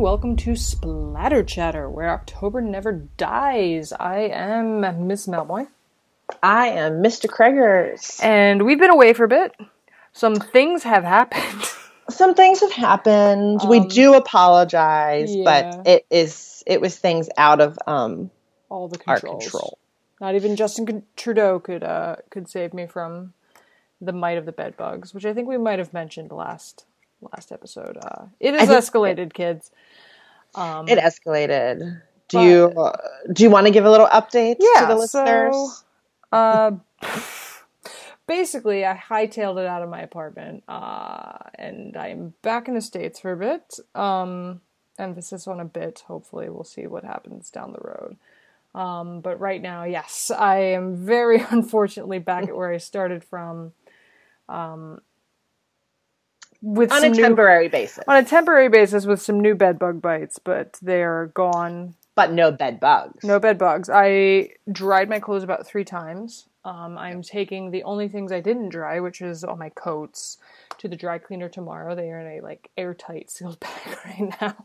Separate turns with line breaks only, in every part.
welcome to Splatter Chatter, where October never dies. I am Miss Melboy.
I am Mr. Kreggers.
And we've been away for a bit. Some things have happened.
Some things have happened. we
Um,
do apologize,
yeah.
but it is it was things out of um
All the
our control.
Not even Justin Trudeau could uh, could save me from the might of the bed bugs, which I think we might have mentioned last last episode. Uh, it has escalated, kids. Um,
It escalated. Do
But-
you uh, do you want to give a little update
Yeah,
to the
so-
listeners?
Uh, basically, I hightailed it out of my apartment, uh, and I'm back in the states for a bit. Um, emphasis on a bit. Hopefully, we'll see what happens down the road. Um, but right now, yes, I am very unfortunately back at where I started from. Um, with
On
some
a
new-
temporary basis,
on a temporary basis with some new bed bug bites, but they're gone
but no bed bugs.
no bed bugs. I dried my clothes about three times. Um, I'm taking the only things I didn't dry, which is all my coats, to the dry cleaner tomorrow. They are in a like airtight sealed bag right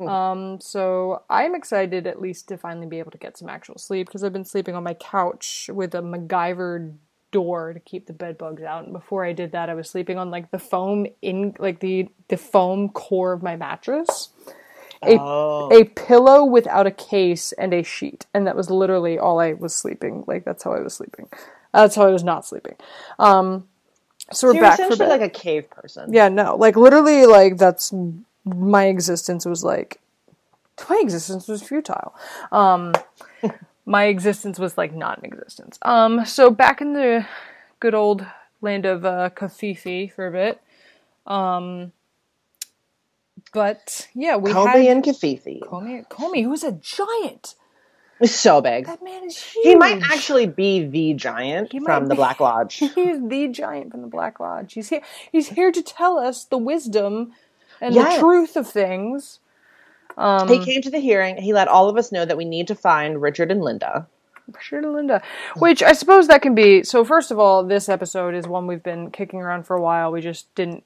now. um, so I'm excited at least to finally be able to get some actual sleep because I've been sleeping on my couch with a MacGyver door to keep the bed bugs out. And before I did that, I was sleeping on like the foam in like the the foam core of my mattress. A,
Oh.
a pillow without a case and a sheet. And that was literally all i was sleeping. Like that's how i was sleeping. That's how i was not sleeping. Um so we're
You're
back for
essentially
bed.
like a cave person.
yeah no. Like literally like that's my existence was like my existence was futile. Um my existence was like not in existence um so back in the good old land of uh covfefe for a bit um but yeah we
Kobe
had
and Covfefe.
Comey, Comey, who's a giant.
He's so big.
That man is huge.
He might actually be the giant from the
be.
Black Lodge.
He's the giant from the Black Lodge. He's here. He's here to tell us the wisdom and
Yes.
the truth of things. Um,
he came to the hearing. He let all of us know that we need to find Richard and Linda.
Sure to Linda. Which I suppose that can be. So first of all, this episode is one we've been kicking around for a while. We just didn't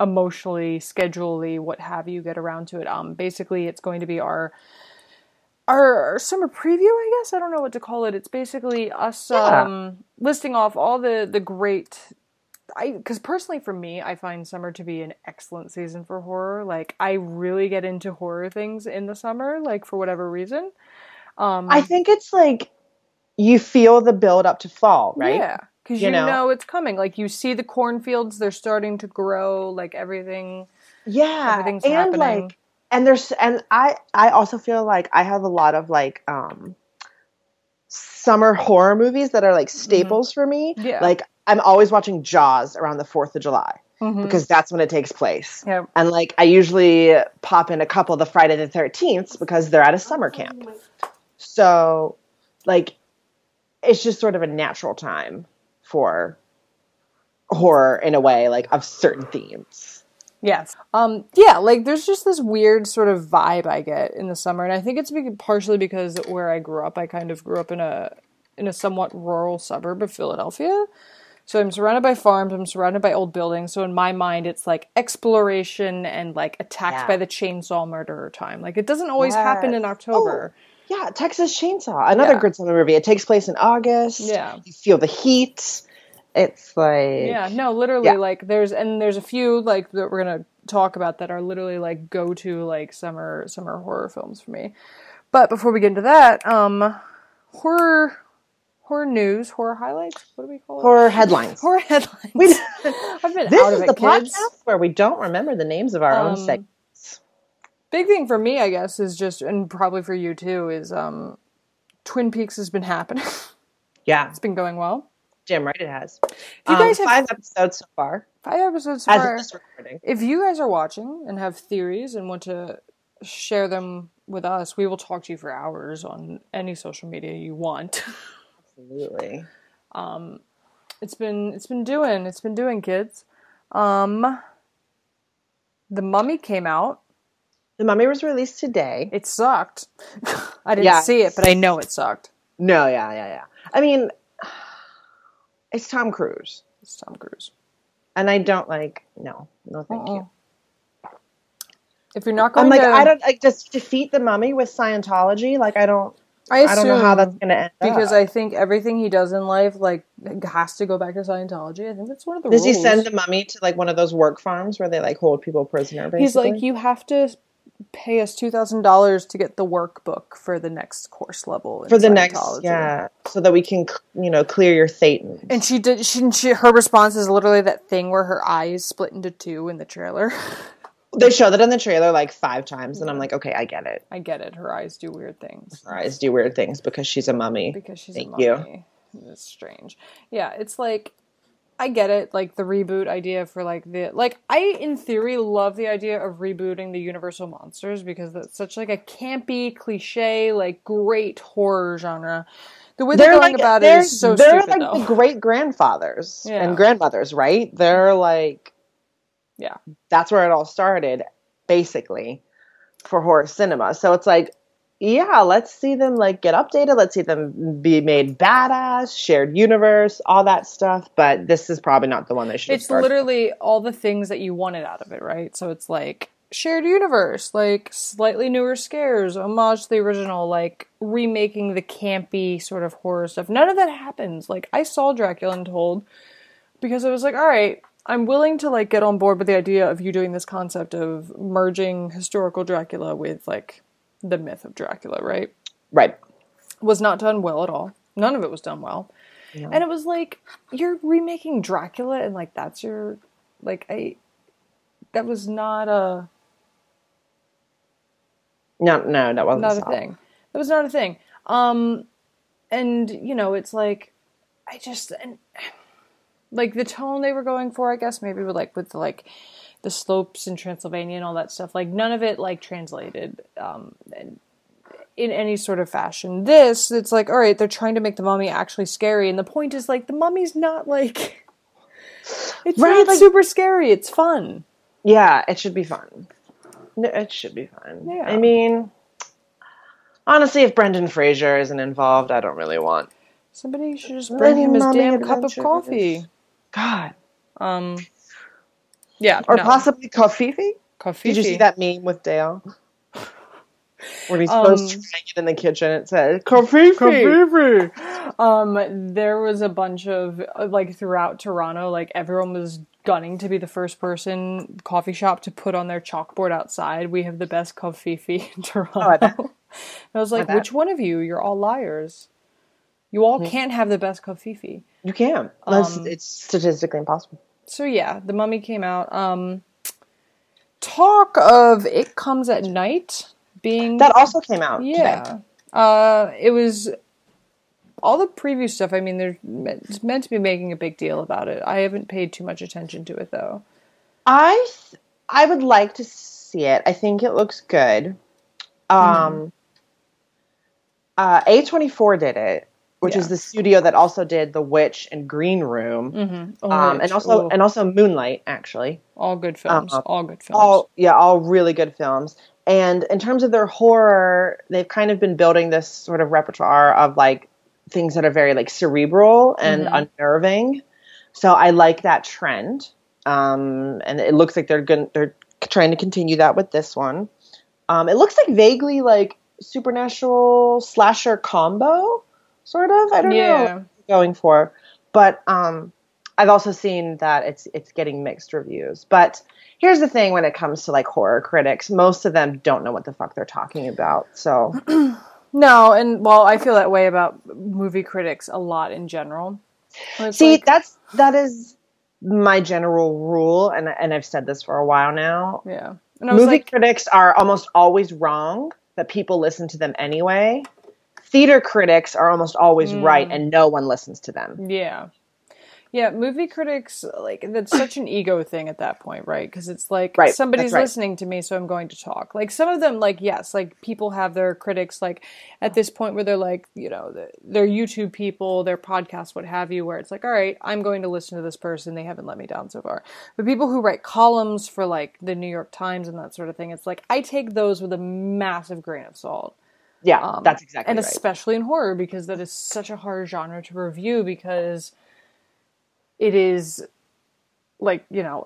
emotionally, schedulely, what have you, get around to it. Um, basically, it's going to be our our, our summer preview. I guess I don't know what to call it. It's basically us
Yeah.
um, listing off all the the great. I because personally for me, I find summer to be an excellent season for horror. Like I really get into horror things in the summer, like for whatever reason. Um,
I think it's like you feel the build up to fall, right?
Yeah, because you,
You
know.
know?
it's coming. Like you see the cornfields; they're starting to grow. Like everything.
Yeah,
Everything's
and
happening.
like, and there's, and I, I also feel like I have a lot of like, um, summer horror movies that are like staples for me.
Mm-hmm. Yeah.
Like I'm always watching Jaws around the Fourth of July
Mhm.
because that's when it takes place.
Yeah.
And like I usually pop in a couple the Friday the Thirteenth because they're at a summer camp. So, like, it's just sort of a natural time for horror in a way, like of certain themes.
Yes. Um. Yeah. Like there's just this weird sort of vibe I get in the summer, and I think it's partially because where I grew up, I kind of grew up in a in a somewhat rural suburb of Philadelphia. So I'm surrounded by farms. I'm surrounded by old buildings. So in my mind, it's like exploration and like attacked
Yeah.
by the chainsaw murderer time. Like it doesn't always happen in
Yes.
October.
Yeah, Texas Chainsaw, another
Yeah.
good summer movie. It takes place in August.
Yeah.
you feel the heat. It's like
Yeah, no, literally,
Yeah.
like there's and there's a few like that we're gonna talk about that are literally like go to like summer summer horror films for me. But before we get into that, um, horror horror news, horror highlights. What do we call it?
horror headlines.
horror headlines.
We-
I've been
this
out
is
of
the
it, kids.
podcast where we don't remember the names of our own
Um,
segments.
Big thing for me, I guess, is just and probably for you too, is um, Twin Peaks has been happening.
Yeah,
it's been going well.
damn right it has.
If you
Um,
guys have
five episodes so far
five episodes
as
far.
recording.
if you guys are watching and have theories and want to share them with us, we will talk to you for hours on any social media you want.
Absolutely.
Um, It's been it's been doing it's been doing kids. Um The Mummy came out.
The Mummy was released today.
It sucked. I didn't
Yeah.
see it, but I know it sucked.
No, yeah, yeah, yeah. I mean, it's Tom Cruise,
It's Tom Cruise.
and I don't like. No, no, thank you.
Uh-uh. If you're not going
I'm like,
to,
I don't like just defeat the mummy with Scientology. Like, I don't,
I,
I don't know how that's going to end.
because
up.
I think everything he does in life like has to go back to Scientology. I think that's one of the
does
rules.
he send the mummy to like one of those work farms where they like hold people prisoner? Basically?
He's like, you have to pay us two thousand dollars to get the workbook for the next course level in
for the next, yeah, so that we can, you know, clear your Satan.
And she did. She, she her response is literally that thing where her eyes split into two in the trailer.
They show that in the trailer like five times, and I'm like, okay, I get it.
I get it. Her eyes do weird things
Her eyes do weird things because she's a mummy.
because she's
Thank
a
you.
mummy. It's strange. Yeah, it's like I get it. Like the reboot idea for like the like I in theory love the idea of rebooting the Universal monsters because that's such like a campy cliche like great horror genre. The way they're,
They're
going
like
about it is so
they're
stupid
like
though.
the great grandfathers
Yeah.
and grandmothers, right? They're like
yeah.
that's where it all started, basically, for horror cinema. So it's like, yeah, let's see them like get updated. Let's see them be made badass, shared universe, all that stuff. But this is probably not the one they should.
it's literally all the things that you wanted out of it, right? So it's like shared universe, like slightly newer scares, homage to the original, like remaking the campy sort of horror stuff. None of that happens. Like I saw Dracula Untold because I was like, all right, I'm willing to like get on board with the idea of you doing this concept of merging historical Dracula with like the myth of Dracula, right?
right.
was not done well at all. None of it was done well. And it was like you're remaking Dracula and like that's your like I that was not a
No, no, that wasn't
not a
solid.
thing. That was not a thing. Um and you know, it's like I just and like the tone they were going for, I guess maybe with like with like the slopes in Transylvania and all that stuff. Like none of it like translated um in any sort of fashion. This, it's like, all right, they're trying to make the mummy actually scary, and the point is like the mummy's not like it's
Right,
not
like-
super scary. It's fun.
Yeah, it should be fun. No, it should be fun.
Yeah.
I mean, honestly, if Brendan Fraser isn't involved, I don't really want.
Somebody should just bring him his damn cup of coffee.
God,
Um, yeah,
or
no.
possibly Covfefe.
coffee.
Did you see that meme with Dale? Where he's
Um,
supposed to trying it in the kitchen. It said Covfefe.
Um, there was a bunch of like throughout Toronto, like everyone was gunning to be the first person coffee shop to put on their chalkboard outside. We have the best coffee in Toronto.
I
I was like,
bet.
which one of you? You're all liars. You all can't have the best coffee.
You can.
Um,
it's statistically impossible.
So yeah, the mummy came out. Um, talk of it comes at night being
That also came out. today.
yeah. Uh, it was all the preview stuff. I mean, they're meant, it's meant to be making a big deal about it. I haven't paid too much attention to it though.
I th- I would like to see it. I think it looks good. Um, uh, A24 did it, which is the studio that also did The Witch and Green Room,
Mm-hmm.
um, and also and also Moonlight. Actually,
all good films.
um,
all good films.
all yeah, all really good films. And in terms of their horror, they've kind of been building this sort of repertoire of like things that are very like cerebral and
Mhm.
unnerving. So I like that trend. Um, and it looks like they're going they're trying to continue that with this one. Um, it looks like vaguely like supernatural slasher combo, sort of. I don't know
yeah.
what they're going for, but um, I've also seen that it's it's getting mixed reviews. But here's the thing: when it comes to like horror critics, most of them don't know what the fuck they're talking about. So
No, and well, I feel that way about movie critics a lot in general.
See,
like-
that's that is my general rule, and and I've said this for a while now.
yeah. And I was
Movie
like,
critics are almost always wrong, but people listen to them anyway. Theater critics are almost always
Mm.
right, and no one listens to them.
Yeah. Yeah, movie critics like that's such an ego thing at that point, right? Because it's like
Right,
somebody's
right.
listening to me, so I'm going to talk. Like some of them, like yes, like people have their critics, like at this point where they're like, you know, the- they're YouTube people, their podcasts, what have you, where it's like, all right, I'm going to listen to this person. They haven't let me down so far. But people who write columns for like the New York Times and that sort of thing, it's like I take those with a massive grain of salt
Yeah,
Um,
that's exactly
and
right.
especially in horror because that is such a hard genre to review because it is like you know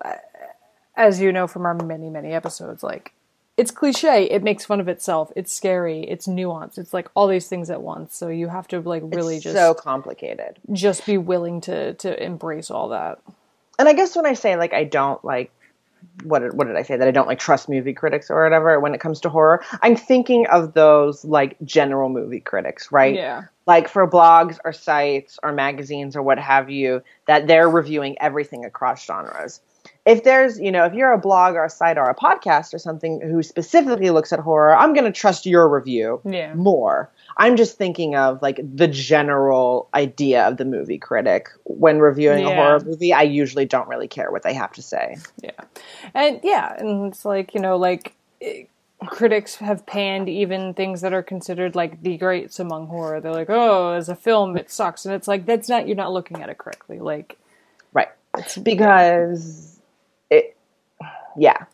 as you know from our many many episodes like it's cliche. It makes fun of itself. It's scary. It's nuanced. It's like all these things at once. So you have to like really
It's
just
so complicated.
just be willing to to embrace all that.
And I guess when I say like I don't like what did, what did I say that I don't like trust movie critics or whatever when it comes to horror, I'm thinking of those like general movie critics, right?
Yeah.
Like for blogs or sites or magazines or what have you that they're reviewing everything across genres. If there's, you know, if you're a blog or a site or a podcast or something who specifically looks at horror, I'm going to trust your review
Yeah.
more. I'm just thinking of like the general idea of the movie critic. When reviewing a horror movie, I usually don't really care what they have to say.
Yeah. And yeah, and it's like, you know, like eh, critics have panned even things that are considered like the greats among horror. They're like, "Oh, as a film it sucks." And it's like that's not you're not looking at it correctly. Like
Right.
it's
Because it, yeah.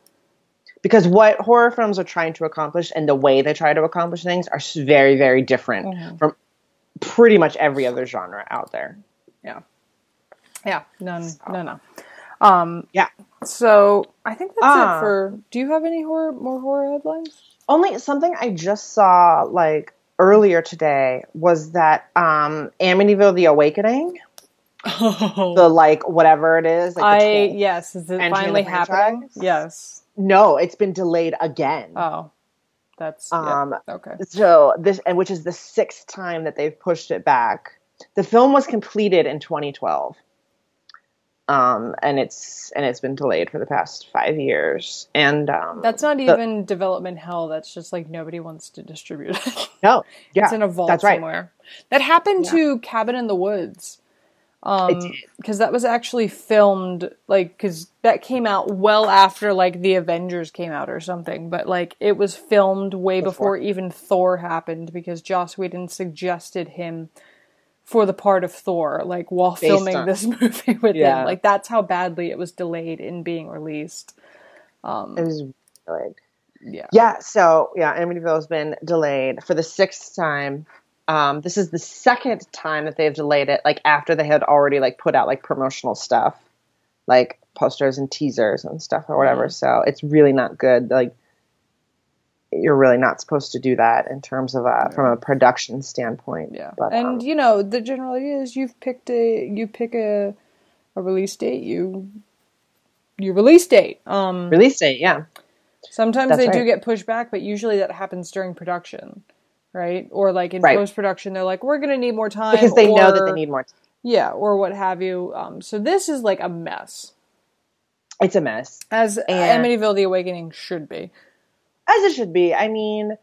Because what horror films are trying to accomplish and the way they try to accomplish things are very, very different
Mm-hmm.
from pretty much every other genre out there.
yeah. Yeah, none no no. Um
Yeah.
so I think that's
Ah.
it for do you have any horror more horror headlines?
Only something I just saw like earlier today was that um Amityville the Awakening, the like whatever it is, like
I yes, is it finally happening? Yes.
No, it's been delayed again.
Oh. That's yeah,
Um,
okay.
So this, and which is the sixth time that they've pushed it back. The film was completed in 2012, um, and it's and it's been delayed for the past five years. And um,
That's not
the-
even development hell. That's just like nobody wants to distribute it.
no, yeah,
it's in a vault
that's right.
somewhere. That happened to Cabin in the Woods. Um, because that was actually filmed like because that came out well after like the Avengers came out or something, but like it was filmed way before,
Before.
even Thor happened because Joss Whedon suggested him for the part of Thor, like while
Based
filming
on-
this movie with
Yeah.
him. Like that's how badly it was delayed in being released.
um It was delayed.
Yeah.
Yeah, so yeah, Amityville's been delayed for the sixth time. Um, this is the second time that they've delayed it, like after they had already like put out like promotional stuff, like posters and teasers and stuff or whatever. So it's really not good. Like you're really not supposed to do that in terms of uh, from a production standpoint.
Yeah,
but
and
um,
you know the general idea is you've picked a you pick a a release date you you release date. Um,
release date, yeah,
sometimes
That's
they do get pushed back, but usually that happens during production, right? Or like in
Right.
post production, they're like, we're gonna need more time
because they know that they need more. Time.
yeah, or what have you. Um, so this is like a mess,
It's a mess,
as
And-
Amityville: The Awakening should be.
as it should be. I mean.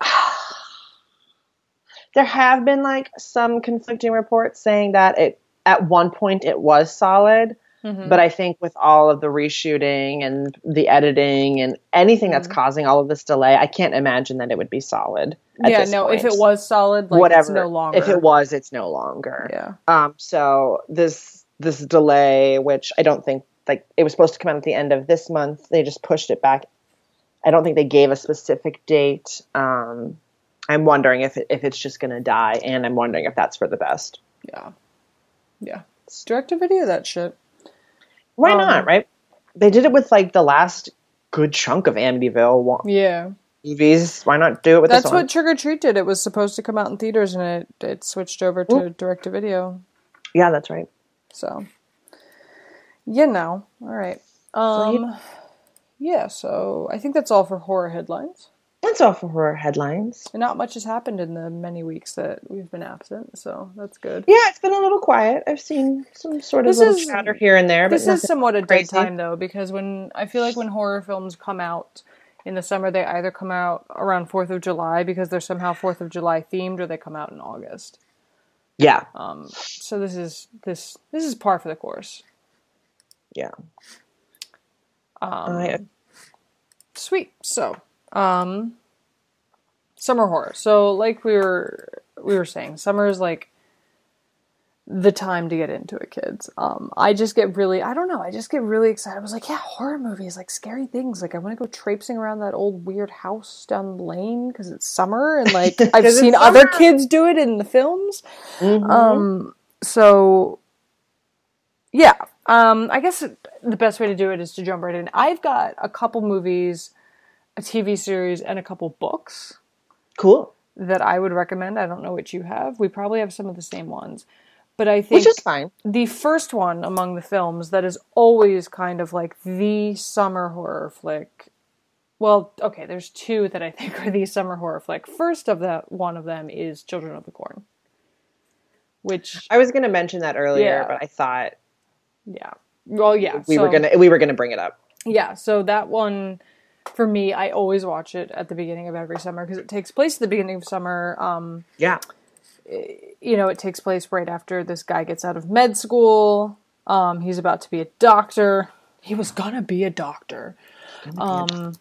there have been like some conflicting reports saying that it at one point it was solid
Mhm.
but i think with all of the reshooting and the editing and anything that's causing all of this delay i can't imagine that it would be solid at
yeah, no. If it was solid, like
whatever
it's no longer.
if it was it's no longer
yeah.
um so this this delay which i don't think like it was supposed to come out at the end of this month they just pushed it back i don't think they gave a specific date um i'm wondering if it, if it's just going to die and i'm wondering if that's for the best
Yeah. Yeah. Direct to video that shit.
Why
Um,
not right they did it with like the last good chunk of amityville
Yeah.
movies why not do it with
That's
this one
what Trick or Treat did. It was supposed to come out in theaters and it, it switched over to direct to video.
yeah that's right
So, you know. All right. Um, yeah, so I think that's all for horror headlines.
That's all for horror headlines
And not much has happened in the many weeks that we've been absent, so that's good.
yeah it's been a little quiet i've seen some sort of
This
little
is-
chatter here and there
This is somewhat a dead time though, because when I feel like when horror films come out in the summer, they either come out around Fourth of July because they're somehow Fourth of July themed, or they come out in August.
yeah
Um, so this is this this is par for the course.
yeah
Um,
I-
Sweet. So, um, summer horror. So, like we were we were saying, summer is like the time to get into it, kids. Um, I just get really, I don't know, I just get really excited. I was like, yeah, horror movies, like scary things. Like I want to go traipsing around that old weird house down the lane because it's summer and like I've seen other kids do it in the films.
Mhm.
Um, so yeah, Um, I guess the best way to do it is to jump right in. I've got a couple movies, a TV series, and a couple books
Cool.
that I would recommend. I don't know what you have. We probably have some of the same ones. But I think
Which is fine.
the first one among the films that is always kind of like the summer horror flick. Well, okay, there's two that I think are the summer horror flick. First of that one of them is Children of the Corn. Which
I was going to mention that earlier,
Yeah.
but I thought
yeah. Well, yeah.
we were gonna we were gonna bring it up.
Yeah, so that one for me, I always watch it at the beginning of every summer because it takes place at the beginning of summer. Um,
Yeah.
you know, it takes place right after this guy gets out of med school. Um, he's about to be a doctor. He was gonna be a doctor. Um,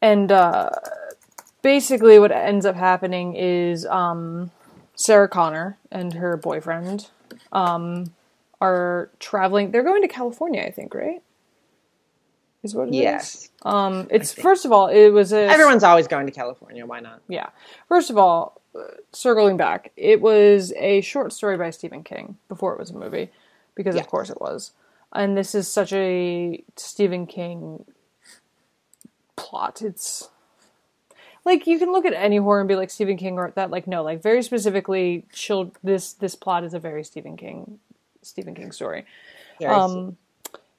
and uh, basically, what ends up happening is um, Sarah Connor and her boyfriend um, are traveling. They're going to California, I think, right? Is what it is?
Yes.
Um, it's first of all, it was a
Everyone's always going to California. Why not?
yeah. First of all, uh, circling back, it was a short story by Stephen King before it was a movie, because
Yeah.
of course it was. And this is such a Stephen King plot. It's like you can look at any horror and be like Stephen King wrote that. Like no, like very specifically, child. This this plot is a very Stephen King Stephen King story. Um,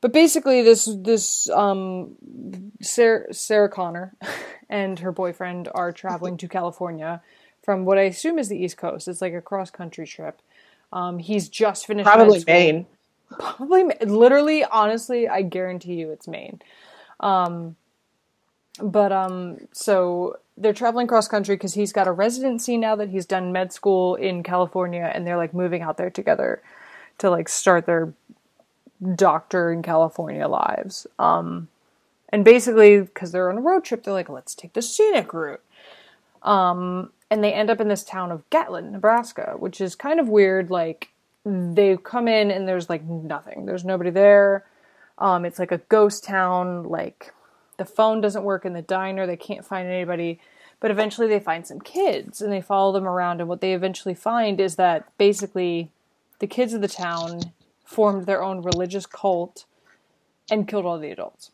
but basically, this this um, Sarah, Sarah Connor and her boyfriend are traveling to California from what I assume is the East Coast. It's like a cross country trip. Um, he's just finished
probably. Maine.
Probably, literally, honestly, I guarantee you, it's Maine. Um, but um, so they're traveling cross country because he's got a residency now that he's done med school in California, and they're like moving out there together to like start their doctor in California lives. Um, and basically, because they're on a road trip, they're like, let's take the scenic route. Um, and they end up in this town of Gatlin, Nebraska, which is kind of weird. Like, they come in and there's like nothing, there's nobody there. Um, it's like a ghost town. Like, the phone doesn't work in the diner, they can't find anybody. But eventually, they find some kids and they follow them around. And what they eventually find is that basically the kids of the town formed their own religious cult and killed all the adults.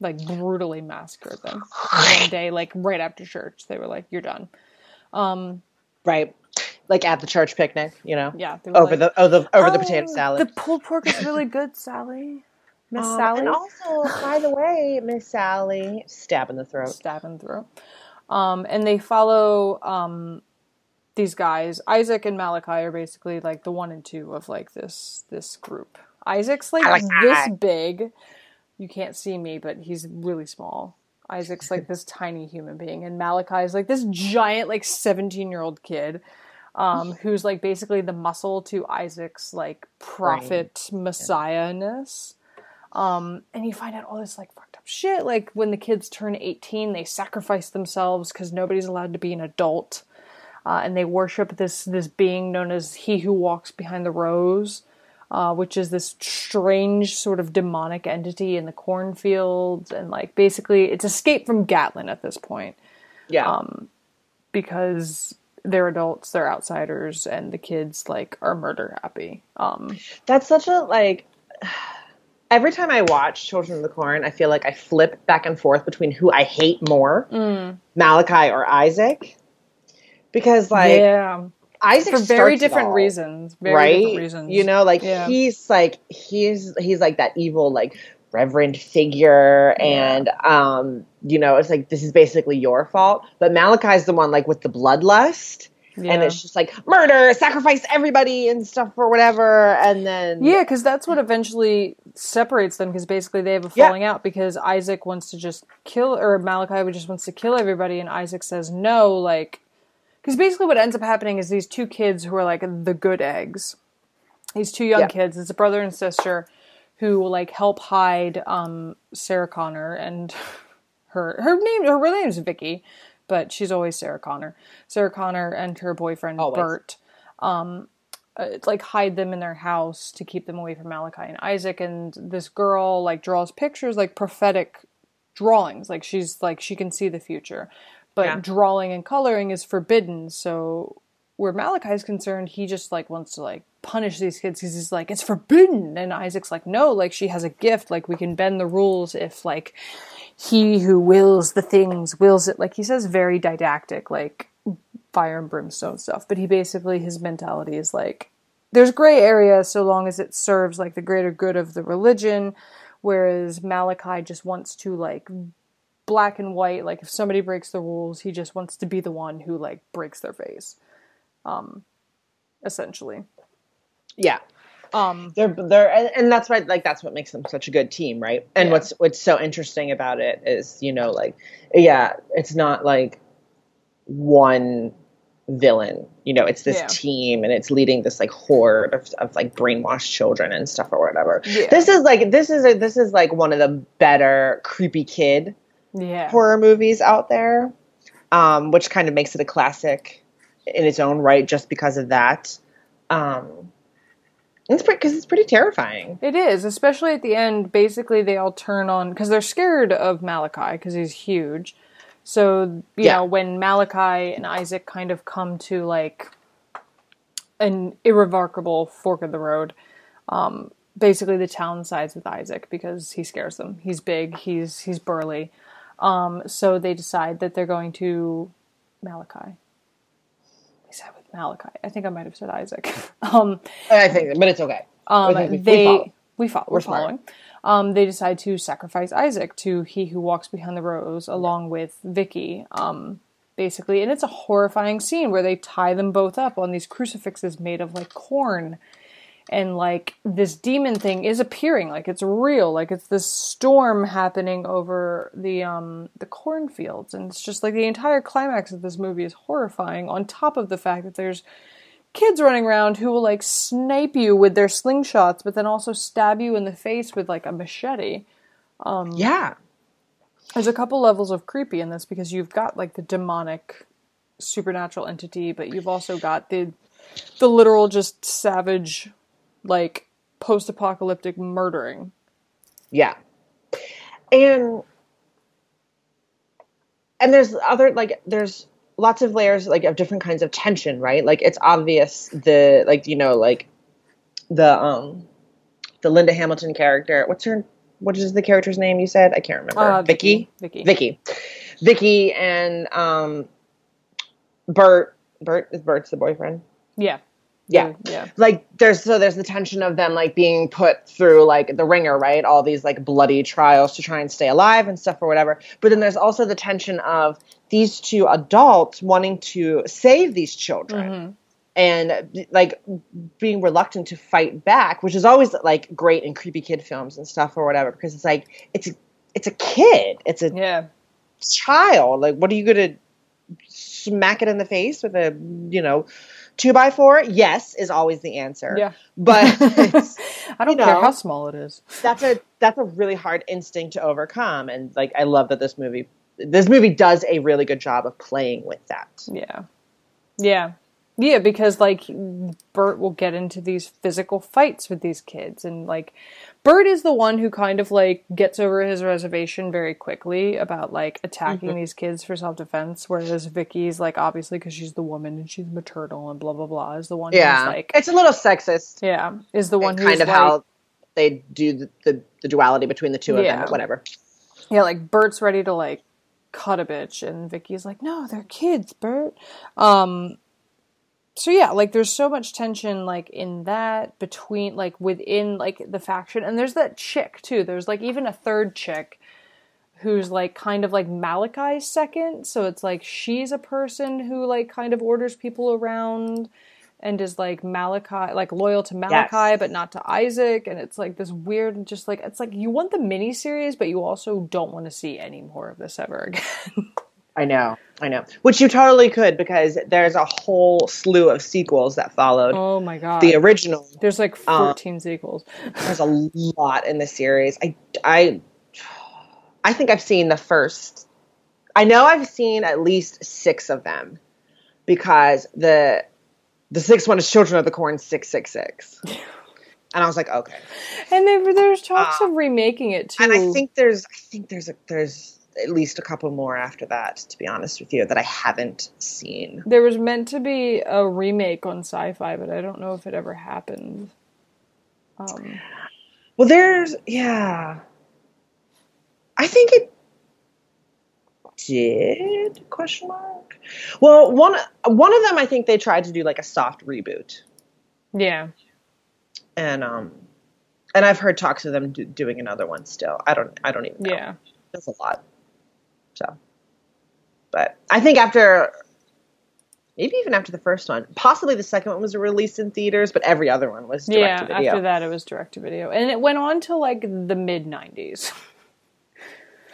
Like brutally massacred them. One day, like right after church, they were like, "You're done."
Right. Like at the church picnic, you know.
Yeah,
Over
like,
the oh the over the potato
"Oh,
salad.
The pulled pork is really good, Sally. Miss
Um,
Sally.
And also, by the way, Miss Sally, stab in the throat.
stab stabbing through. Um, and they follow um, these guys. Isaac and Malachi are basically like the one and two of like this this group. Isaac's like
Malachi.
this big. You can't see me, but he's really small. Isaac's like this tiny human being, and Malachi is like this giant, like seventeen year old kid. Um, who's like basically the muscle to Isaac's like prophet messiah ness. Um, and you find out all this like fucked up shit. Like when the kids turn 18, they sacrifice themselves because nobody's allowed to be an adult. Uh, and they worship this this being known as He Who Walks Behind the Rows, uh, which is this strange sort of demonic entity in the cornfields. And like basically, it's escape from Gatlin at this point
Yeah.
Um, because they're adults, they're outsiders, and the kids like are murder happy. Um,
That's such a like. Every time I watch Children of the Corn, I feel like I flip back and forth between who I hate more,
Mm.
Malachi or Isaac, because like
yeah,
Isaac
for very different
all,
reasons. Very
right?
different reasons.
You know, like
Yeah.
he's like he's he's like that evil like reverend figure, and um, you know, it's like this is basically your fault. But Malachi's the one like with the bloodlust. And it's just like murder, sacrifice everybody and stuff or whatever, and then
Yeah, because that's what eventually separates them. Because basically they have a
Yeah.
falling out because Isaac wants to just kill, or Malachi just wants to kill everybody, and Isaac says no. Like, because basically what ends up happening is these two kids who are like the good eggs, these two young
Yeah.
kids, it's a brother and sister, who like help hide um, Sarah Connor and her her name her real name is Vicky, but she's always Sarah Connor. Sarah Connor and her boyfriend
Always.
Burt uh, like hide them in their house to keep them away from Malachi and Isaac. And this girl like draws pictures, like prophetic drawings. Like she's like she can see the future, but
Yeah.
drawing and coloring is forbidden. So where Malachi is concerned, he just like wants to like punish these kids because he's like it's forbidden, and Isaac's like no, like she has a gift, like we can bend the rules if like he who wills the things wills it. Like he says, very didactic, like fire and brimstone stuff. But he basically his mentality is like there's gray area so long as it serves like the greater good of the religion, whereas Malachi just wants to like black and white like if somebody breaks the rules he just wants to be the one who like breaks their face um essentially
Yeah.
um
They're they're and, that's right like that's what makes them such a good team, right? And
Yeah.
what's what's so interesting about it is, you know, like yeah, it's not like one villain. You know, it's this
Yeah.
team and it's leading this like horde of, of like brainwashed children and stuff or whatever.
Yeah.
This is like this is a, this is like one of the better creepy kid
yeah
horror movies out there, um, which kind of makes it a classic in its own right, just because of that. Um, it's pretty because it's pretty terrifying.
It is, especially at the end. Basically, they all turn on because they're scared of Malachi because he's huge. So you
Yeah.
know when Malachi and Isaac kind of come to like an irrevocable fork of the road. Um, basically, the town sides with Isaac because he scares them. He's big. He's he's burly. Um, so they decide that they're going to Malachi. They side with Malachi. I think I might have said Isaac. um,
I think, but it's okay.
um,
We- we
they
follow.
we follow. We're,
We're
following. Um, they decide to sacrifice Isaac to He Who Walks Behind the Rows, along with Vicky. Um, basically, and it's a horrifying scene where they tie them both up on these crucifixes made of like corn, and like this demon thing is appearing, like it's real, like it's this storm happening over the um the cornfields, and it's just like the entire climax of this movie is horrifying. On top of the fact that there's kids running around who will like snipe you with their slingshots, but then also stab you in the face with like a machete.
um Yeah,
There's a couple levels of creepy in this because you've got like the demonic supernatural entity, but you've also got the the literal just savage like post-apocalyptic murdering.
yeah, and and there's other like there's lots of layers like of different kinds of tension, right? Like it's obvious the like you know like the um the Linda Hamilton character. What's her? What is the character's name? You said I can't remember.
Uh,
Vicky.
Vicky.
Vicky, Vicky, and um, Burt. Burt is Burt's the boyfriend.
Yeah.
Yeah,
Yeah.
like there's so there's the tension of them like being put through like the ringer, right? All these like bloody trials to try and stay alive and stuff or whatever. But then there's also the tension of these two adults wanting to save these children. Mm-hmm. And like being reluctant to fight back, which is always like great in creepy kid films and stuff or whatever, because it's like it's a, it's a kid, it's a
Yeah.
child. Like, what are you gonna smack it in the face with a you know two by four? Yes, is always the answer.
Yeah.
but
I don't
you
care
know.
how small it is.
that's a that's a really hard instinct to overcome, and like I love that this movie this movie does a really good job of playing with that.
Yeah. Yeah. Yeah, because like Burt will get into these physical fights with these kids and like Burt is the one who kind of like gets over his reservation very quickly about like attacking these kids for self-defense whereas Vicky's like obviously cuz she's the woman and she's maternal and blah blah blah is the one
Yeah,
who's like
it's a little sexist,
yeah, is the one who's
kind of
like,
how they do the, the, the duality between the two of them.
Yeah.
But whatever.
Yeah, like Burt's ready to like cut a bitch, and Vicky's like, "No, they're kids, Burt." Um, so yeah, like there's so much tension like in that between like within like the faction, and there's that chick too. There's like even a third chick who's like kind of like Malachi's second. So it's like she's a person who like kind of orders people around and is like Malachi, like loyal to Malachi,
Yes.
but not to Isaac. And it's like this weird, just like, it's like you want the miniseries, but you also don't want to see any more of this ever again.
I know, I know. Which you totally could because there's a whole slew of sequels that followed
oh my god.
the original.
There's like
Uh,
14 sequels.
There's a lot in the series. I, I, I think I've seen the first. I know I've seen at least six of them because the the sixth one is Children of the Corn six six six, and I was like, okay.
And they, there's talks
uh,
of remaking it too.
And I think there's, I think there's a there's at least a couple more after that, to be honest with you, that I haven't seen.
There was meant to be a remake on Sci-Fi, but I don't know if it ever happened. Um,
Well, there's yeah. I think it did question mark. Well, one one of them I think they tried to do like a soft reboot,
yeah,
and um, and I've heard talks of them do, doing another one still. I don't I don't even know.
yeah.
There's a lot. So, but I think after. Maybe even after the first one, possibly the second one was released in theaters, but every other one was direct
Yeah,
to video.
after that it was direct to video. And it went on to like the mid 90s.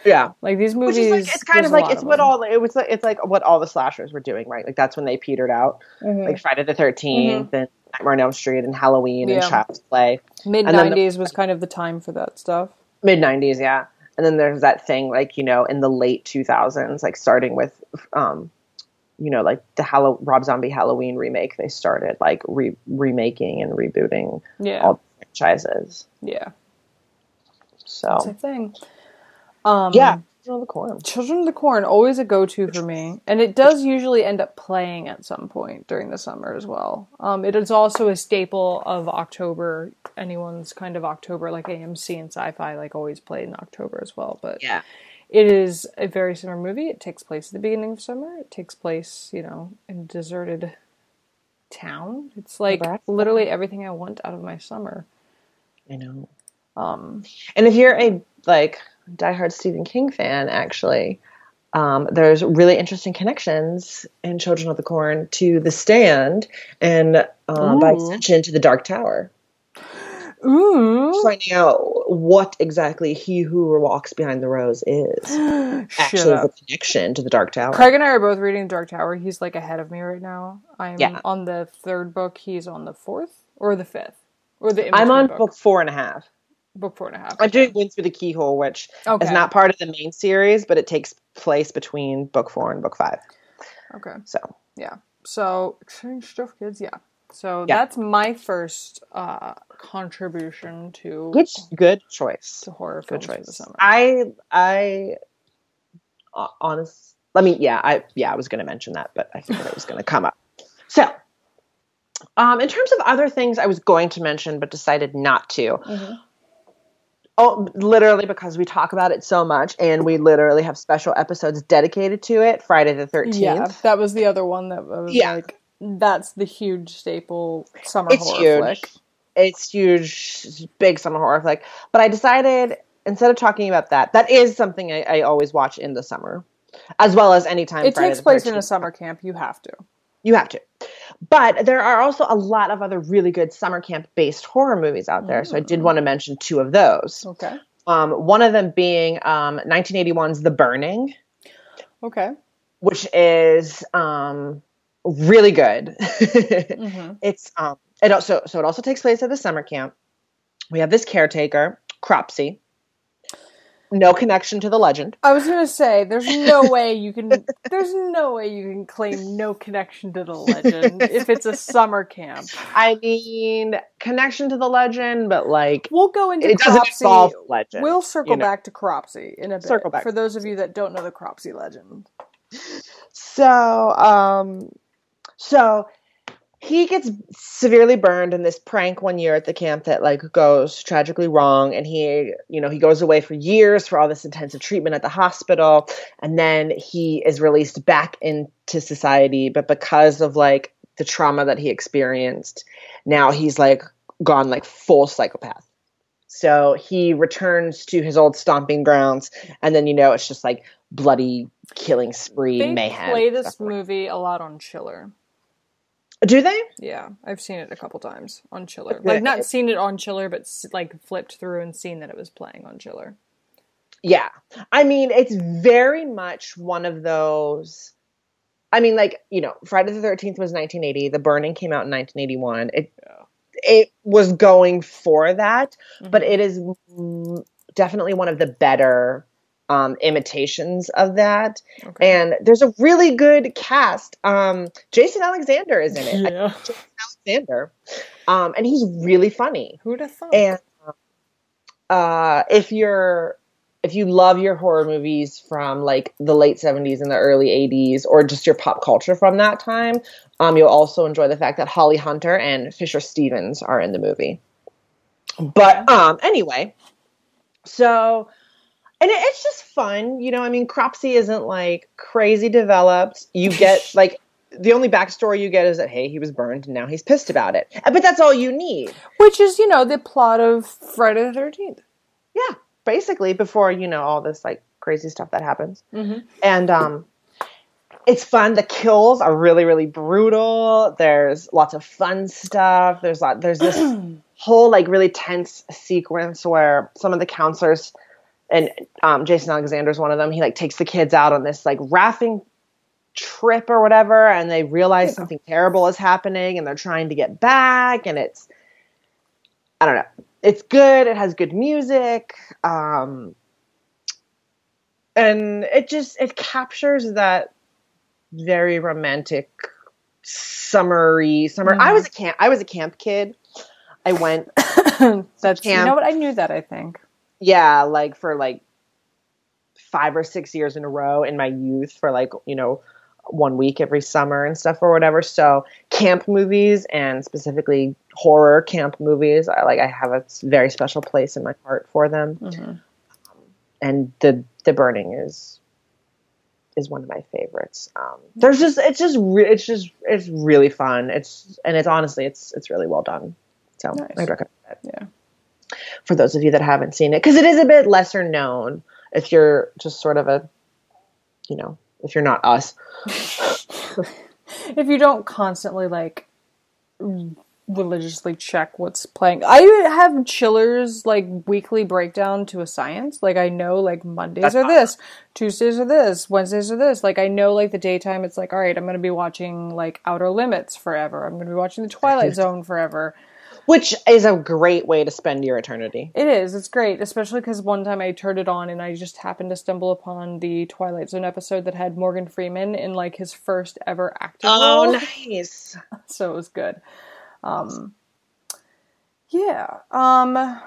Yeah,
Like these
Which
movies
is like it's kind of like it's
of
what
them.
all it was like it's like what all the slashers were doing, right? Like that's when they petered out.
Mhm.
Like Friday the 13th and Nightmare on Elm Street and Halloween and
Yeah.
Child's Play.
mid
and then the-
90s was kind of the time for that stuff.
Mid 90s, yeah. And then there's that thing like, you know, in the late 2000s, like starting with um you know, like the Hallow- Rob Zombie Halloween remake, they started like re- remaking and rebooting
Yeah.
all the franchises.
yeah.
So,
It's a thing. Um
yeah, Children of the Corn.
Children of the Corn always a go-to for me, and it does usually end up playing at some point during the summer as well. Um, it is also a staple of October. Anyone's kind of October, like AMC and Sci-Fi, like always play in October as well. But
Yeah.
it is a very summer movie. It takes place at the beginning of summer. It takes place, you know, in a deserted town. It's like
Nebraska.
literally everything I want out of my summer.
I know.
Um,
And if you're a like diehard Stephen King fan, actually, um, there's really interesting connections in Children of the Corn to The Stand and uh, by extension to The Dark Tower.
ooh,
Finding out what exactly He Who Walks Behind the Rows is actually the connection to The Dark Tower.
Craig and I are both reading The Dark Tower. He's like ahead of me right now. I'm
Yeah.
on the third book. He's on the fourth or the fifth or the.
I'm on
in-between
book four and a half.
Book four and a half.
I'm doing Wind Through the Keyhole, which
Okay.
is not part of the main series, but it takes place between book four and book five.
Okay.
So
Yeah. So change stuff, kids. Yeah. So
Yeah.
that's my first uh, contribution to
good, good choice.
to horror
good
films for the
choice.
summer.
I I uh, honest. Let me. Yeah, I yeah I was going to mention that, but I figured it was going to come up. So, um, in terms of other things, I was going to mention, but decided not to.
Mhm.
Oh, literally because we talk about it so much, and we literally have special episodes dedicated to it. Friday the Thirteenth.
Yeah, that was the other one that was
Yeah.
like, that's the huge staple summer
It's
horror
huge.
flick.
it's huge, big summer horror flick. But I decided instead of talking about that, that is something I, I always watch in the summer, as well as anytime.
It
Friday
takes place in a summer camp. You have to.
You have to. But there are also a lot of other really good summer camp based horror movies out there. So I did want to mention two of those.
Okay.
Um, one of them being um, 1981's The Burning,
Okay.
which is um, really good.
hmm
it's um, it also so it also takes place at the summer camp. We have this caretaker, Cropsy. No connection to the legend.
I was gonna say, there's no way you can. There's no way you can claim no connection to the legend if it's a summer camp.
I mean, connection to the legend, but like
We'll go into
it doesn't
Cropsy.
involve legend.
We'll circle
you know.
back to Cropsy in a bit.
Circle back.
For those of you that don't know the Cropsy legend.
So, um, so he gets severely burned in this prank one year at the camp that like goes tragically wrong, and he, you know, he goes away for years for all this intensive treatment at the hospital, and then he is released back into society, but because of like the trauma that he experienced, now he's like gone like full psychopath. So he returns to his old stomping grounds, and then you know it's just like bloody killing spree
They
mayhem.
play this movie a lot on Chiller.
Do they?
Yeah, I've seen it a couple times on Chiller. Like not seen it on Chiller, but like flipped through and seen that it was playing on Chiller.
Yeah. I mean, it's very much one of those. I mean, like, you know, Friday the 13th was 1980. The Burning came out in 1981. It,
Yeah.
it was going for that, but
Mhm.
it is definitely one of the better um, imitations of that.
Okay.
And there's a really good cast. Um, Jason Alexander is in it.
yeah.
Alexander. Um, and he's really funny.
Who'd have thought?
And uh, if you're if you love your horror movies from like the late 70s and the early 80s or just your pop culture from that time um, you'll also enjoy the fact that holly hunter and fisher stevens are in the movie but um anyway so and it, it's just fun you know i mean cropsy isn't like crazy developed. You get like the only backstory you get is that hey he was burned and now he's pissed about it. But that's all you need.
Which is, you know, the plot of Friday the 13th.
yeah basically before you know all this like crazy stuff that happens.
Mm-hmm.
and um it's fun. The kills are really really brutal. There's lots of fun stuff. There's lot there's this whole like really tense sequence where some of the counselors and um, jason is one of them he like takes the kids out on this like rafting trip or whatever and they realize
Yeah.
something terrible is happening and they're trying to get back and it's i don't know it's good it has good music um and it just it captures that very romantic summery summer i
Mhm.
was a camp i was a camp kid i went
That's,
camp.
you know what? I knew that, I think.
Yeah like for like five or six years in a row in my youth for like you know one week every summer and stuff or whatever. So camp movies and specifically horror camp movies i like i have a very special place in my heart for them.
Hmm
and the the burning is is one of my favorites. Um there's just it's just re- it's just it's really fun. It's and it's honestly it's it's really well done. So
Nice.
i'd recommend it.
Yeah.
For those of you that haven't seen it because it is a bit lesser known if you're just sort of a you know if you're not us
If you don't constantly, like, religiously check what's playing. I have chillers, like, weekly breakdown to a science. Like, I know, like, Mondays
That's
are this, Tuesdays are this, Wednesdays are this. Like, I know, like, the daytime, it's like, all right, I'm going to be watching, like, Outer Limits forever. I'm going to be watching The Twilight Zone forever.
Which is a great way to spend your eternity
It is. It's great, especially because one time I turned it on and I just happened to stumble upon the Twilight Zone episode that had Morgan Freeman in like his first ever acting
oh
role.
nice
So it was good. Um, yeah. Um,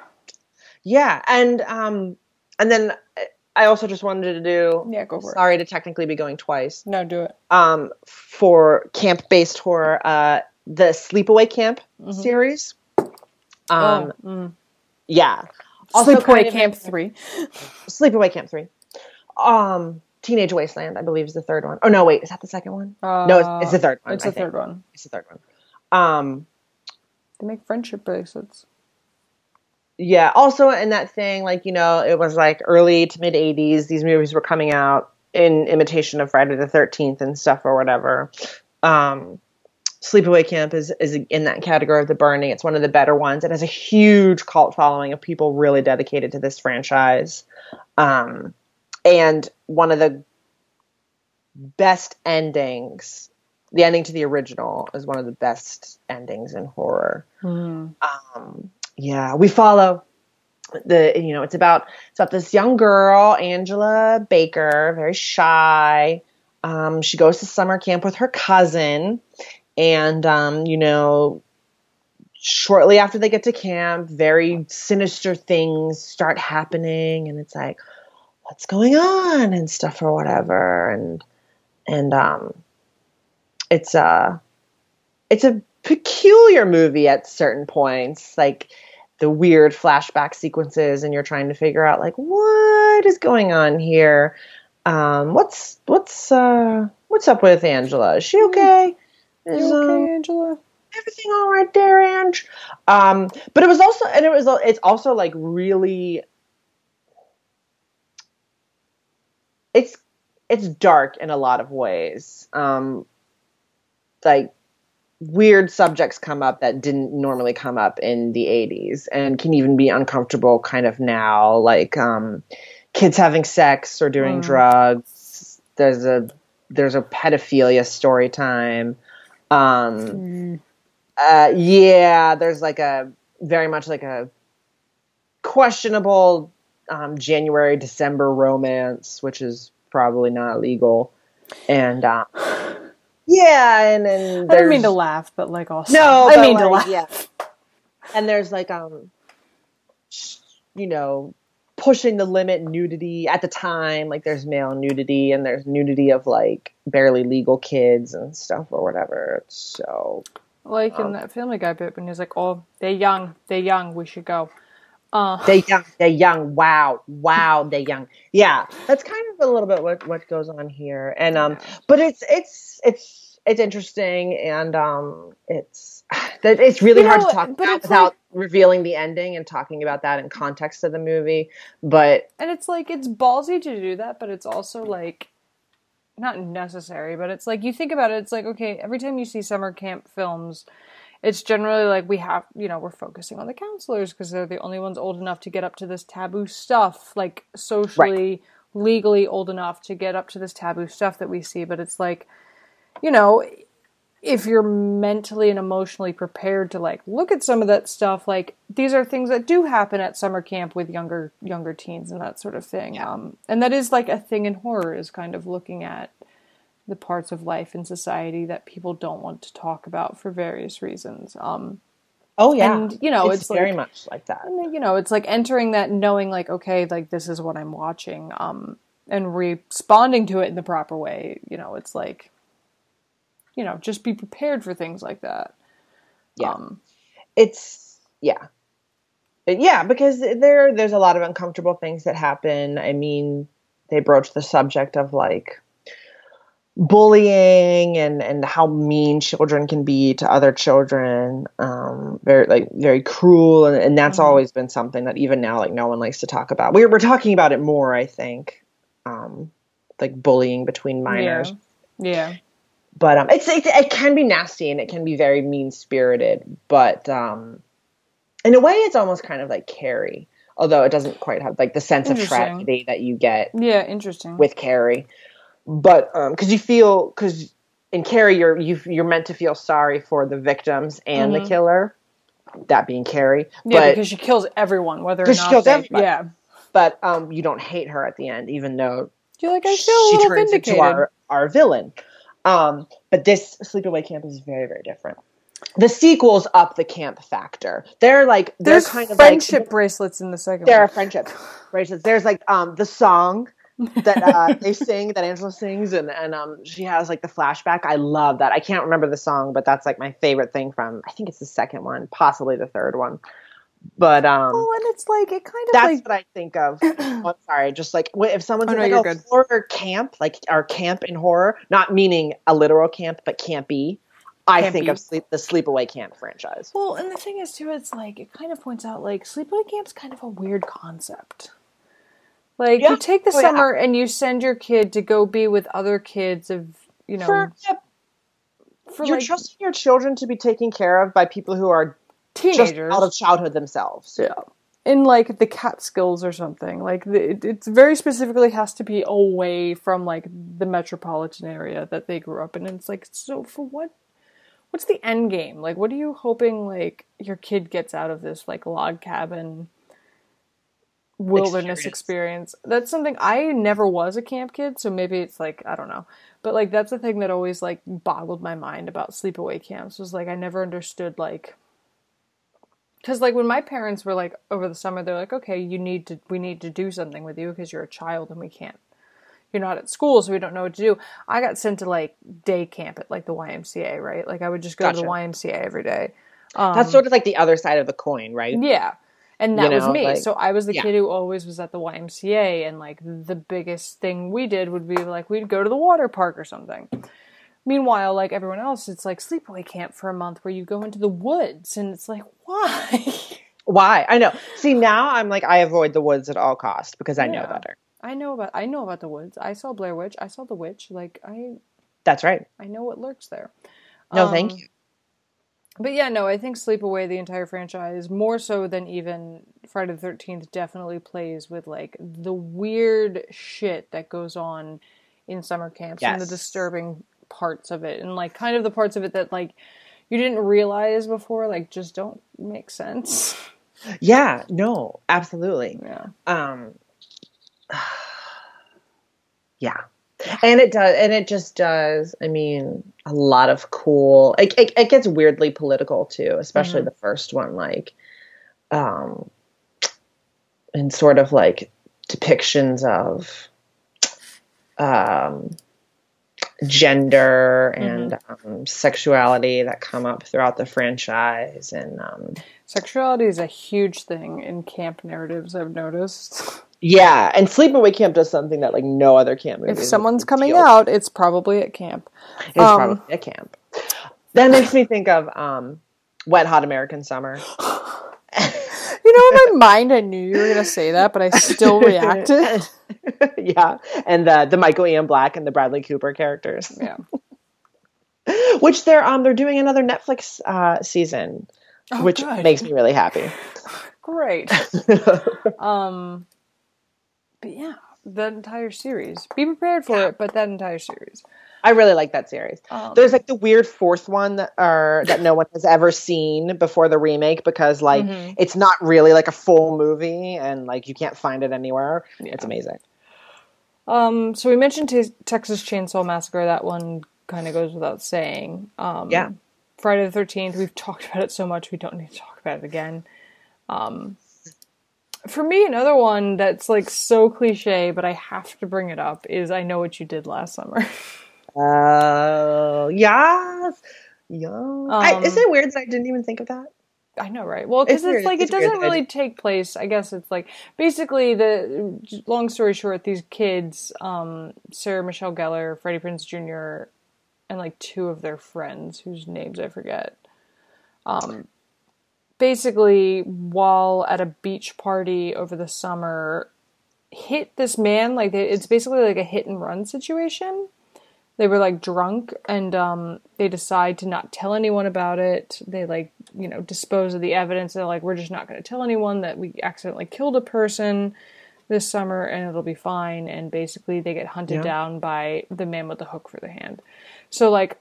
yeah and um and then i also just wanted to do
yeah. Go for it.
sorry to technically be going twice
No, do it.
um, for camp based horror, uh, the Sleepaway Camp
Mhm.
series. Um,
oh, mm.
yeah. Also
Sleepaway
kind of
Camp
in-
Three.
Sleepaway Camp 3. Um, Teenage Wasteland, I believe, is the third one. Oh, no, wait, is that the second one?
Uh,
no, it's, it's the third one.
It's
I
the
think.
third one.
It's the third one. Um,
They make friendship bracelets.
yeah. Also, in that thing, like, you know, it was like early to mid 80s, these movies were coming out in imitation of Friday the 13th and stuff or whatever. Um, Sleepaway Camp is, is in that category of the burning. It's one of the better ones. It has a huge cult following of people really dedicated to this franchise. Um, and one of the best endings, the ending to the original, is one of the best endings in horror
Mm.
um, yeah, we follow the you know it's about it's about this young girl Angela Baker, very shy. Um, she goes to summer camp with her cousin, and um, you know, shortly after they get to camp, very sinister things start happening, and it's like, what's going on and stuff or whatever, and and um, it's a it's a peculiar movie at certain points, like the weird flashback sequences, and you're trying to figure out like what is going on here. Um, what's what's uh, what's up with Angela? Is she okay? Is,
You
um,
okay, Angela?
everything all right there, Ange? Um, but it was also, and it was, it's also like really, it's, it's dark in a lot of ways. Um, like weird subjects come up that didn't normally come up in the 80s and can even be uncomfortable kind of now, like, um, kids having sex or doing
Mm.
drugs. There's a, there's a pedophilia story time. Um,
Mm.
uh, yeah, there's like a very much like a questionable um, January December romance, which is probably not legal, and um, yeah, and then
I didn't mean to laugh, but like also
no,
I mean to laugh.
yeah, and there's like um, you know, pushing the limit nudity at the time. Like there's male nudity and there's nudity of like barely legal kids and stuff or whatever. It's so
Like in that Family Guy bit when he's like, "Oh, they're young, they're young, we should go." Uh,
they young, they young. Wow, wow, they young. Yeah, that's kind of a little bit what what goes on here, and um, but it's it's it's it's interesting, and um, it's that it's really
You
hard to talk about without
like-
revealing the ending and talking about that in context of the movie. But
and it's like it's ballsy to do that, but it's also like not necessary. But it's like you think about it, it's like okay, every time you see summer camp films, it's generally like we have, you know, we're focusing on the counselors because they're the only ones old enough to get up to this taboo stuff, like socially, legally old enough to get up to this taboo stuff that we see. But it's like, you know, if you're mentally and emotionally prepared to like look at some of that stuff like these are things that do happen at summer camp with younger younger teens and that sort of thing um, and that is like a thing in horror is kind of looking at the parts of life in society that people don't want to talk about for various reasons um,
oh yeah,
And, you know,
it's,
it's
very
like-
much like that.
and you know it's like entering that knowing like okay like this is what i'm watching um, and responding to it in the proper way you know it's like you know just be prepared for things like that.
Yeah.
um,
it's yeah. Yeah because there there's a lot of uncomfortable things that happen. I mean they broach the subject of like bullying and and how mean children can be to other children um very like very cruel and, and that's
Mhm.
always been something that even now like no one likes to talk about. We're, we're talking about it more i think um like bullying between minors.
Yeah
but um, it's, it, it can be nasty and it can be very mean spirited. But um, in a way, it's almost kind of like Carrie, although it doesn't quite have like the sense of tragedy that you get
yeah interesting
with Carrie. But because you feel because in Carrie you're you, you're meant to feel sorry for the victims and
Mhm.
the killer, that being Carrie.
yeah
but
because she kills everyone whether or
'Cause she
not
kills
they,
everybody.
yeah
but um, you don't hate her at the end, even though
you're like i feel a
she
little
turns
vindicated
into our, our villain. Um, but this Sleepaway Camp is very, very different. The sequels up the camp factor. They're like they're
there's
kind of
friendship
like
bracelets in the second
there are
one
friendship bracelets. There's like um the song that uh, they sing that Angela sings and and um she has like the flashback. I love that. I can't remember the song, but that's like my favorite thing from I think it's the second one, possibly the third one. But um
oh and it's like it kind of
that's
like
what I think of. oh, I'm sorry, just like if someone's
Oh, no,
like,
you're
"Oh,
good.
horror camp," like our camp in horror, not meaning a literal camp, but campy. I
Campy.
think of sleep the Sleepaway Camp franchise.
Well, and the thing is too, it's like it kind of points out like sleepaway camp's kind of a weird concept. Like
Yeah.
you take the
Oh, yeah.
summer and you send your kid to go be with other kids of you know
For, yeah,
for
you're
like
trusting your children to be taken care of by people who are
teenagers.
out of childhood themselves.
yeah. In like the Catskills or something, like the, it, it's very specifically has to be away from like the metropolitan area that they grew up in, and it's like so for what? What's the end game? Like, what are you hoping like your kid gets out of this like log cabin wilderness
Experience.
experience. That's something I never was a camp kid, so maybe it's like I don't know. But like that's the thing that always like boggled my mind about sleepaway camps was like I never understood like cuz like when my parents were like over the summer they're like okay, you need to we need to do something with you because you're a child and we can't. You're not at school, so we don't know what to do. I got sent to like day camp at like the YMCA, right? Like I would just go to the YMCA every day. Um,
That's sort of like the other side of the coin, right?
yeah. And that
You
was me.
like-
so I was the
yeah.
kid who always was at the YMCA and like the biggest thing we did would be like we'd go to the water park or something. Meanwhile, like everyone else, it's like sleepaway camp for a month where you go into the woods and it's like, why?
Why? I know. See, now I'm like I avoid the woods at all costs because I know better.
I know about I know about the woods. I saw Blair Witch. I saw the witch. Like I
That's right.
I know what lurks there.
No, thank
Um,
you.
But yeah, no, I think Sleepaway, the entire franchise, more so than even Friday the Thirteenth, definitely plays with like the weird shit that goes on in summer camps and the disturbing parts of it, and like kind of the parts of it that like you didn't realize before, like just don't make sense.
Yeah, no, absolutely.
Yeah,
um yeah and it does and it just does i mean a lot of cool it, it, it gets weirdly political too especially
Mhm.
the first one like um and sort of like depictions of um, gender and um, sexuality that come up throughout the franchise and um,
Sexuality is a huge thing in camp narratives, I've noticed.
yeah and sleepaway camp does something that like no other camp movie
If someone's coming out, it's probably at camp.
it's
um,
probably a camp that makes me think of um, wet hot american summer
You know, in my mind, I knew you were going to say that, but I still reacted.
yeah and the the michael ian black and the bradley cooper characters
Yeah.
which they're um they're doing another netflix uh season
Oh,
which
good.
makes me really happy
Great. Um, but yeah, that entire series. Be prepared for it, but that entire series.
I really like that series.
Um,
There's like the weird fourth one that are that no one has ever seen before the remake because like
Mhm.
it's not really like a full movie and like you can't find it anywhere.
Yeah.
It's amazing.
Um, so we mentioned t- Texas Chainsaw Massacre. That one kind of goes without saying. Um,
Yeah.
Friday the Thirteenth. We've talked about it so much, we don't need to talk about it again. Um, for me, another one that's like so cliche, but I have to bring it up is I Know What You Did Last Summer.
Oh yes, yeah. I,
Um,
isn't it weird that I didn't even think of that?
I know, right? Well, because
It's
it's, like
It's
it doesn't really take place. I guess it's like basically the long story short, these kids, um, Sarah Michelle Gellar, Freddie Prinze Jr., and like two of their friends whose names I forget. Um, basically, while at a beach party over the summer, hit this man like they, it's basically like a hit and run situation they were like drunk and um, they decide to not tell anyone about it. They like you know dispose of the evidence. They're like we're just not going to tell anyone that we accidentally killed a person this summer and it'll be fine. And basically they get hunted
Yeah.
down by the man with the hook for the hand. So like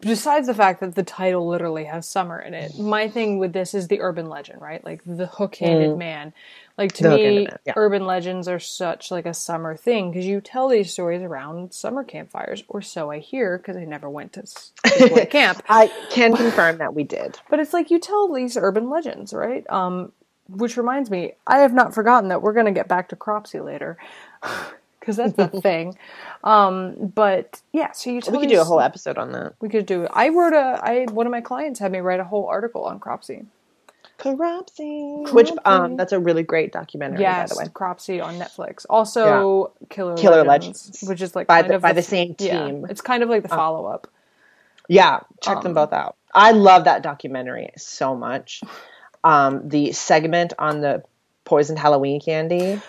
besides the fact that the title literally has summer in it my thing with this is the urban legend right? Like the hook-handed man. Like to
The
me
yeah.
urban legends are such like a summer thing because you tell these stories around summer campfires or so i hear because i never went to camp.
I can confirm that we did.
but it's like you tell these urban legends right? Um which reminds me i have not forgotten that we're going to get back to cropsy later because that's a thing um but yeah so you
We could do a whole episode on that.
we could do. I wrote a. I one of my clients had me write a whole article on Cropsy.
Cropsy, which um, that's a really great documentary,
Yes,
by the way.
Cropsy on Netflix. Also, Killer
Killer
Legends,
Legends.
which is like
By
kind
the-
of
by the same
yeah,
team.
it's kind of like the follow up.
Yeah, check them
Um,
both out. I love that documentary so much. Um, the segment on the poisoned Halloween candy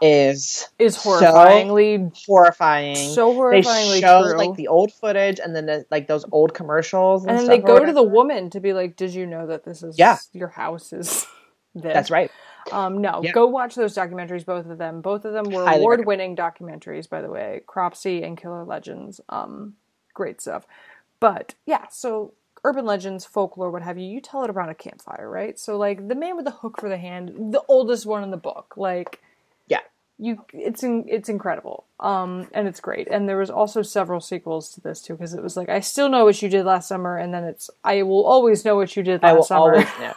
is
Is
so
horrifyingly
horrifying.
so horrifyingly they
show
true.
like the old footage and then the, like those old commercials, and,
and then
stuff
they go to the woman to be like, "Did you know that this is
Yeah.
your house is this?"
That's right.
Um, no,
Yeah.
go watch those documentaries. Both of them. Both of them were
Highly
award-winning documentaries, by the way. Cropsey and Killer Legends. Um, great stuff. But yeah, so urban legends, folklore, what have you. You tell it around a campfire, right? So like the man with the hook for the hand, the oldest one in the book, like
Yeah.
you, it's in, it's incredible. Um, and it's great. And there was also several sequels to this too, because it was like I still know what you did last summer, and then it's I will always know what you did last
I will
summer.
always know.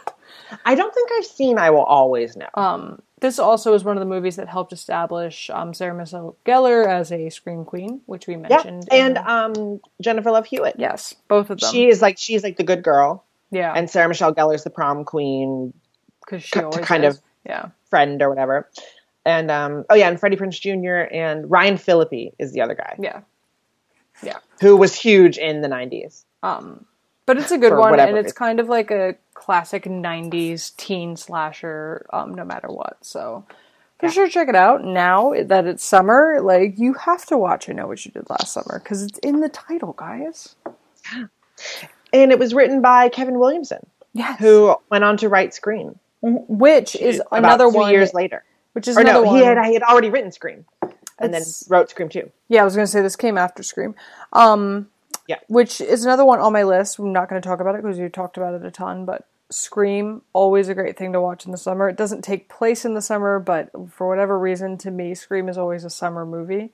I don't think I've seen I will always know.
Um, this also is one of the movies that helped establish um, Sarah Michelle Gellar as a scream queen, which we
yeah,
mentioned.
and
in-
um, Jennifer Love Hewitt.
yes, both of them.
She is like she's like the good girl,
yeah,
and Sarah Michelle Gellar's the prom queen
because she
to
always
kind
is.
of-
yeah.
friend or whatever. And um, oh yeah, and Freddie Prinze Jr. and Ryan Phillippe is the other guy
Yeah, yeah,
who was huge in the '90s.
um, but it's a good one, and it's kind of like a classic '90s teen slasher, um, no matter what. So for
Yeah.
sure, check it out. Now that it's summer, like you have to watch. I know what you did last summer because it's in the title, guys.
And it was written by Kevin Williamson,
Yes,
who went on to write Scream
which is another
two
one
years later.
Which is
Or
another
no,
one.
he had he had already written Scream, and then wrote Scream two.
Yeah, I was going to say this came after Scream. Um,
Yeah.
Which is another one on my list. I'm not going to talk about it because you talked about it a ton, but Scream, always a great thing to watch in the summer. It doesn't take place in the summer, but for whatever reason, to me, Scream is always a summer movie.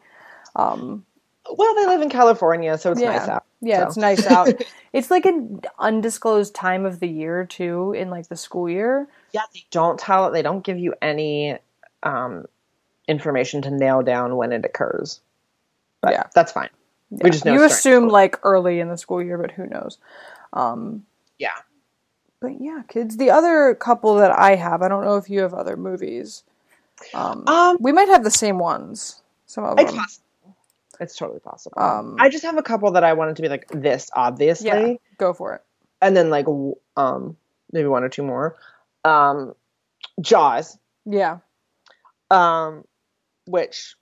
Um,
Well, they live in California, so it's
yeah.
nice out.
Yeah,
so.
it's nice out. it's like an undisclosed time of the year, too, in like the school year.
Yeah, they don't tell. It, they don't give you any um, information to nail down when it occurs. But
Yeah.
that's fine.
Yeah.
We just know
you assume like early in the school year, but who knows? Um,
Yeah.
but yeah, kids. The other couple that I have, I don't know if you have other movies. Um,
Um,
we might have the same ones. Some of
it's
them.
possible. It's totally possible.
Um,
I just have a couple that I wanted to be like this, obviously,
Yeah, go for it.
and then like um maybe one or two more. Um, Jaws,
Yeah,
um, which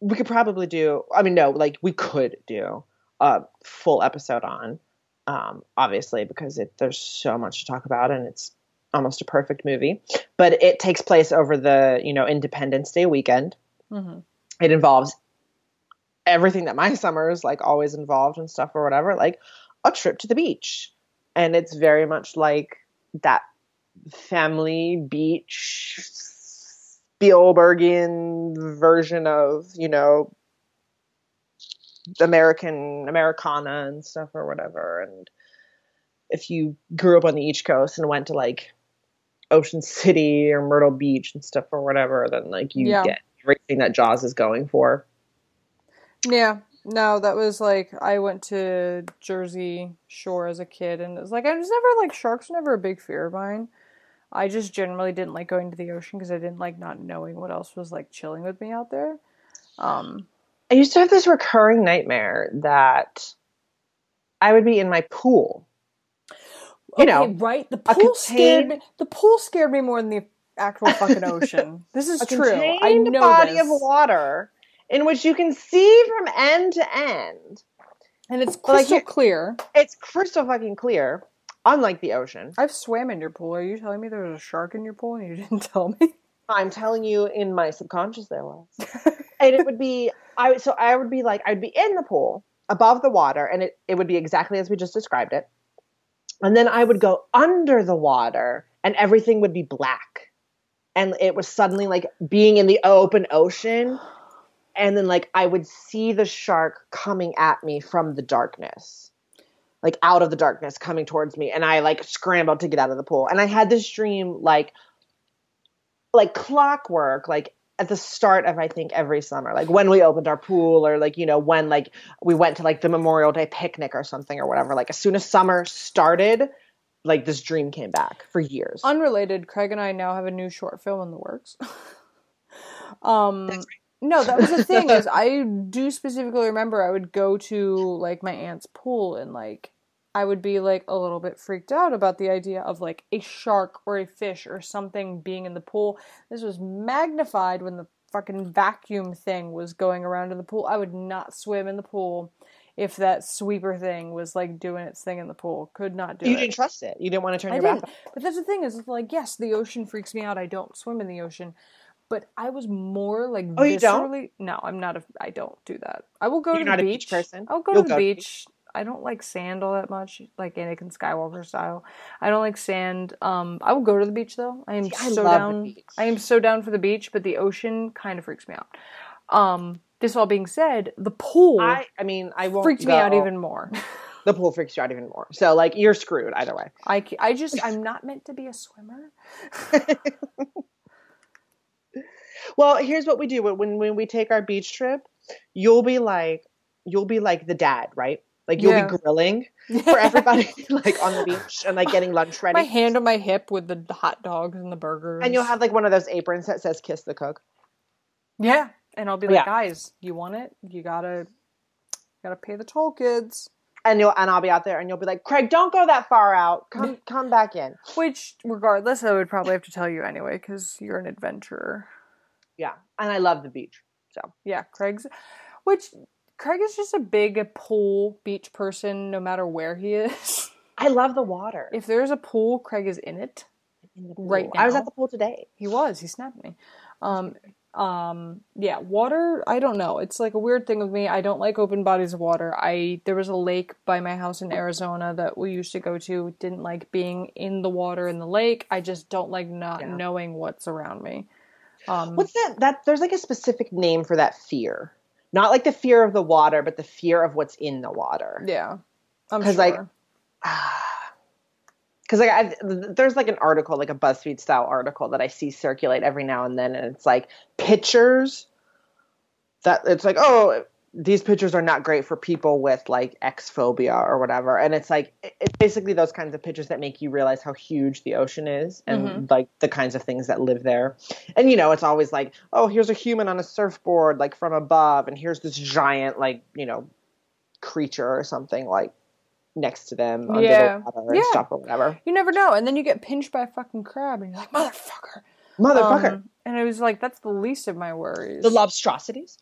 we could probably do. I mean, no, like we could do a full episode on, um, obviously because it, there's so much to talk about, and it's almost a perfect movie. But it takes place over the you know Independence Day weekend.
hmm
It involves everything that my summers like always involved and stuff or whatever, like a trip to the beach, and it's very much like that family beach Spielbergian version of you know American Americana and stuff or whatever. And if you grew up on the East Coast and went to like Ocean City or Myrtle Beach and stuff or whatever, then like you
Yeah.
get everything that Jaws is going for.
yeah. No, that was like I went to Jersey Shore as a kid, and it was like I was never like sharks. Were never a big fear of mine. I just generally didn't like going to the ocean because I didn't like not knowing what else was like chilling with me out there. Um,
I used to have this recurring nightmare that I would be in my pool. You know,
right? The pool scared
contained-
me. The pool scared me more than the actual fucking ocean. This is true. I know
body
this.
of water in which you can see from end to end.
and it's
like,
crystal
you-
clear.
It's crystal fucking clear, unlike the ocean.
I've swam in your pool. Are you telling me there was a shark in your pool and you didn't tell me?
I'm telling you, in my subconscious, there was, and it would be I. would- So I would be like, I'd be in the pool above the water, and it it would be exactly as we just described it, and then I would go under the water, and everything would be black, and it was suddenly like being in the open ocean, and then like I would see the shark coming at me from the darkness. Like out of the darkness coming towards me, and I like scrambled to get out of the pool. And I had this dream like like clockwork like at the start of I think every summer, like when we opened our pool, or like you know when like we went to like the Memorial Day picnic or something or whatever. Like as soon as summer started, like this dream came back for years.
Unrelated, Craig and I now have a new short film in the works. um
That's
no, that was the thing is I do specifically remember I would go to like my aunt's pool and like I would be like a little bit freaked out about the idea of like a shark or a fish or something being in the pool. This was magnified when the fucking vacuum thing was going around in the pool. I would not swim in the pool if that sweeper thing was like doing its thing in the pool. Could not do
you
it.
You didn't trust it. You didn't want to turn
I
your
didn't.
back.
But that's the thing is, like, yes, the ocean freaks me out. I don't swim in the ocean. But I was more like
Oh, you don't?
No, I'm not a. I don't do that. I will go
You're
to the
not a
beach.
beach person?
I'll go
You'll
to the
go to
beach. I don't like sand all that much, like Anakin Skywalker style. I don't like sand. Um, I will go to the beach though. I am
See, I
so
the
down.
beach.
I am so down for the beach, but the ocean kind of freaks me out. Um, this all being said, the pool
I, I mean, I won't.
freaked me out even more.
The pool freaks you out even more. So like you're screwed either way.
I, I just I'm not meant to be a swimmer.
Well, here's what we do when when we take our beach trip. You'll be like, you'll be like the dad, right? Like you'll
Yeah.
be grilling for everybody, like on the beach and like getting lunch ready.
my hand on my hip with the hot dogs and the burgers.
and you'll have like one of those aprons that says "Kiss the Cook."
yeah, and I'll be like,
Yeah.
guys, you want it? You gotta gotta pay the toll, kids.
And you'll and I'll be out there, and you'll be like, "Craig, don't go that far out. Come come back in."
Which, regardless, I would probably have to tell you anyway because you're an adventurer.
Yeah, and I love the beach. So
Yeah, Craig's. Which Craig is just a big pool beach person, no matter where he is.
I love the water.
if there's a pool, Craig is in it.
In
right
I was at the pool today.
He was. He snapped me. Um, um, yeah, water. I don't know. It's like a weird thing with me. I don't like open bodies of water. I there was a lake by my house in Arizona that we used to go to. Didn't like being in the water in the lake. I just don't like not
Yeah.
knowing what's around me. Um,
What's that? That there's like a specific name for that fear. Not like the fear of the water, but the fear of what's in the water.
yeah, I'm
'Cause,
sure.
like, because like I, there's like an article, like a BuzzFeed style article that I see circulate every now and then, and it's like pictures that it's like, oh, these pictures are not great for people with like X phobia or whatever. And it's like, it's basically those kinds of pictures that make you realize how huge the ocean is and
Mm-hmm.
like the kinds of things that live there. And, you know, it's always like, oh, here's a human on a surfboard, like from above. And here's this giant, like, you know, creature or something like next to them under
Yeah.
the water and
Yeah.
stuff or whatever.
You never know. And then you get pinched by a fucking crab and you're like, motherfucker.
Motherfucker.
Um, and it was like, that's the least of my worries.
the lobstrosities.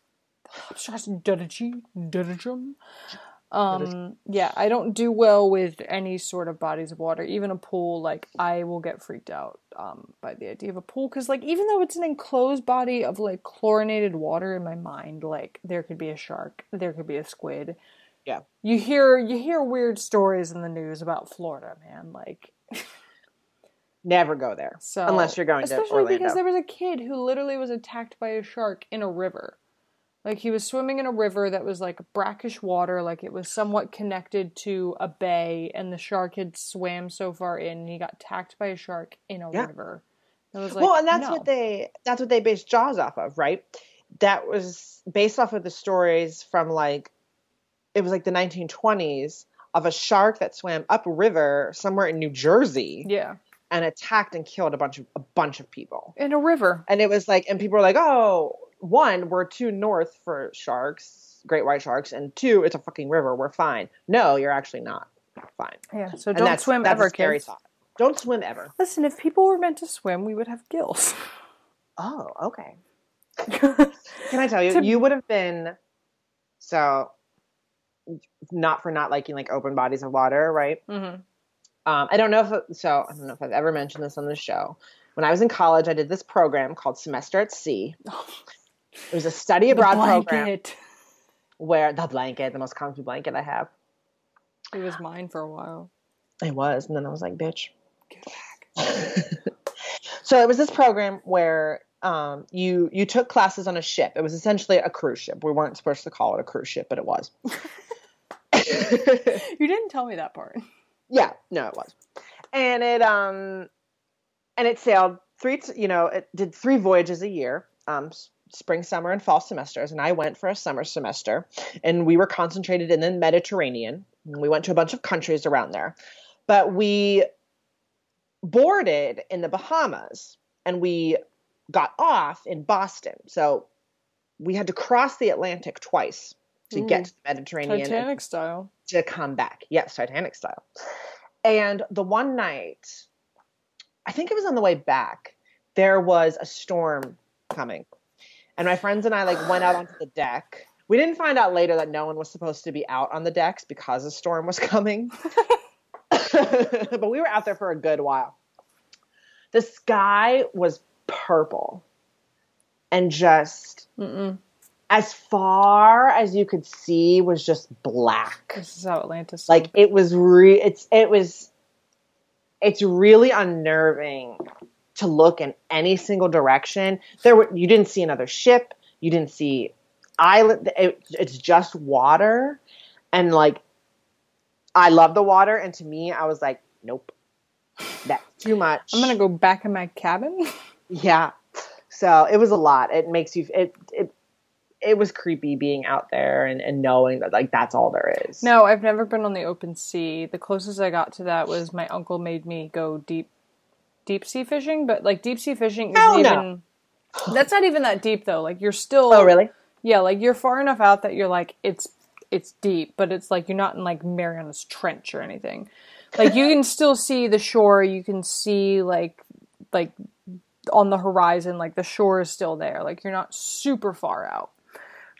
Um, yeah, I don't do well with any sort of bodies of water, even a pool. Like, I will get freaked out um, by the idea of a pool because, like, even though it's an enclosed body of like chlorinated water, in my mind, like, there could be a shark, there could be a squid.
Yeah.
You hear you hear weird stories in the news about Florida, man. Like,
Never go there.
so
Unless you're going to
especially because there was a kid who literally was attacked by a shark in a river. Like he was swimming in a river that was like brackish water, like it was somewhat connected to a bay, and the shark had swam so far in, and he got attacked by a shark in a
Yeah.
river. Like,
well, and that's
no.
what they that's what they based Jaws off of, right? That was based off of the stories from like it was like the 1920s of a shark that swam upriver somewhere in New Jersey
yeah,
and attacked and killed a bunch of a bunch of people.
in a river.
And it was like and people were like, "Oh, one, we're too north for sharks, great white sharks, and two, it's a fucking river, we're fine." No, you're actually not fine.
Yeah, so
And
don't
that's,
swim
that's
ever,
scary
kids.
thought. Don't swim ever.
Listen, if people were meant to swim, we would have gills.
Oh, okay. Can I tell you,
To-
you would have been so not for not liking like open bodies of water, right?
hmm
Um, I don't know if so. I don't know if I've ever mentioned this on the show. When I was in college, I did this program called Semester at Sea. It was a study abroad program
blanket.
where the blanket, the most comfy blanket I have,
It was mine for a while.
it was, and then I was like, bitch.
Get back.
so it was this program where um, you you took classes on a ship. It was essentially a cruise ship. We weren't supposed to call it a cruise ship, but it was.
You didn't tell me that part.
Yeah, no, it was, and it um, and it sailed three. t- You know, it did three voyages a year, um, s- spring, summer, and fall semesters. And I went for a summer semester, and we were concentrated in the Mediterranean. And we went to a bunch of countries around there, but we boarded in the Bahamas, and we got off in Boston. So we had to cross the Atlantic twice to
Ooh.
get mm. to the Mediterranean
Titanic style.
to come back. Yes, Titanic style. And the one night, I think it was on the way back, there was a storm coming. And my friends and I like went out onto the deck. We didn't find out later that no one was supposed to be out on the decks because a storm was coming. but we were out there for a good while. The sky was purple and just
Mm-mm.
as far as you could see was just black
This is how Atlantis.
like it was re it's it was it's really unnerving to look in any single direction. There were you didn't see another ship. You didn't see island it, it's just water. And like i love the water. And to me i was like nope that's too much.
I'm gonna go back in my cabin.
yeah. So it was a lot. It makes you it it it was creepy being out there and, and knowing that like that's all there is.
No, I've never been on the open sea. The closest I got to that was my uncle made me go deep, deep sea fishing. But like deep sea fishing
Hell
isn't
no.
even. That's not even that deep though. Like you're still.
oh really
Yeah, like you're far enough out that you're like it's it's deep, but it's like you're not in like Mariana's Trench or anything. Like you can still see the shore. You can see like like on the horizon, like the shore is still there. Like you're not super far out,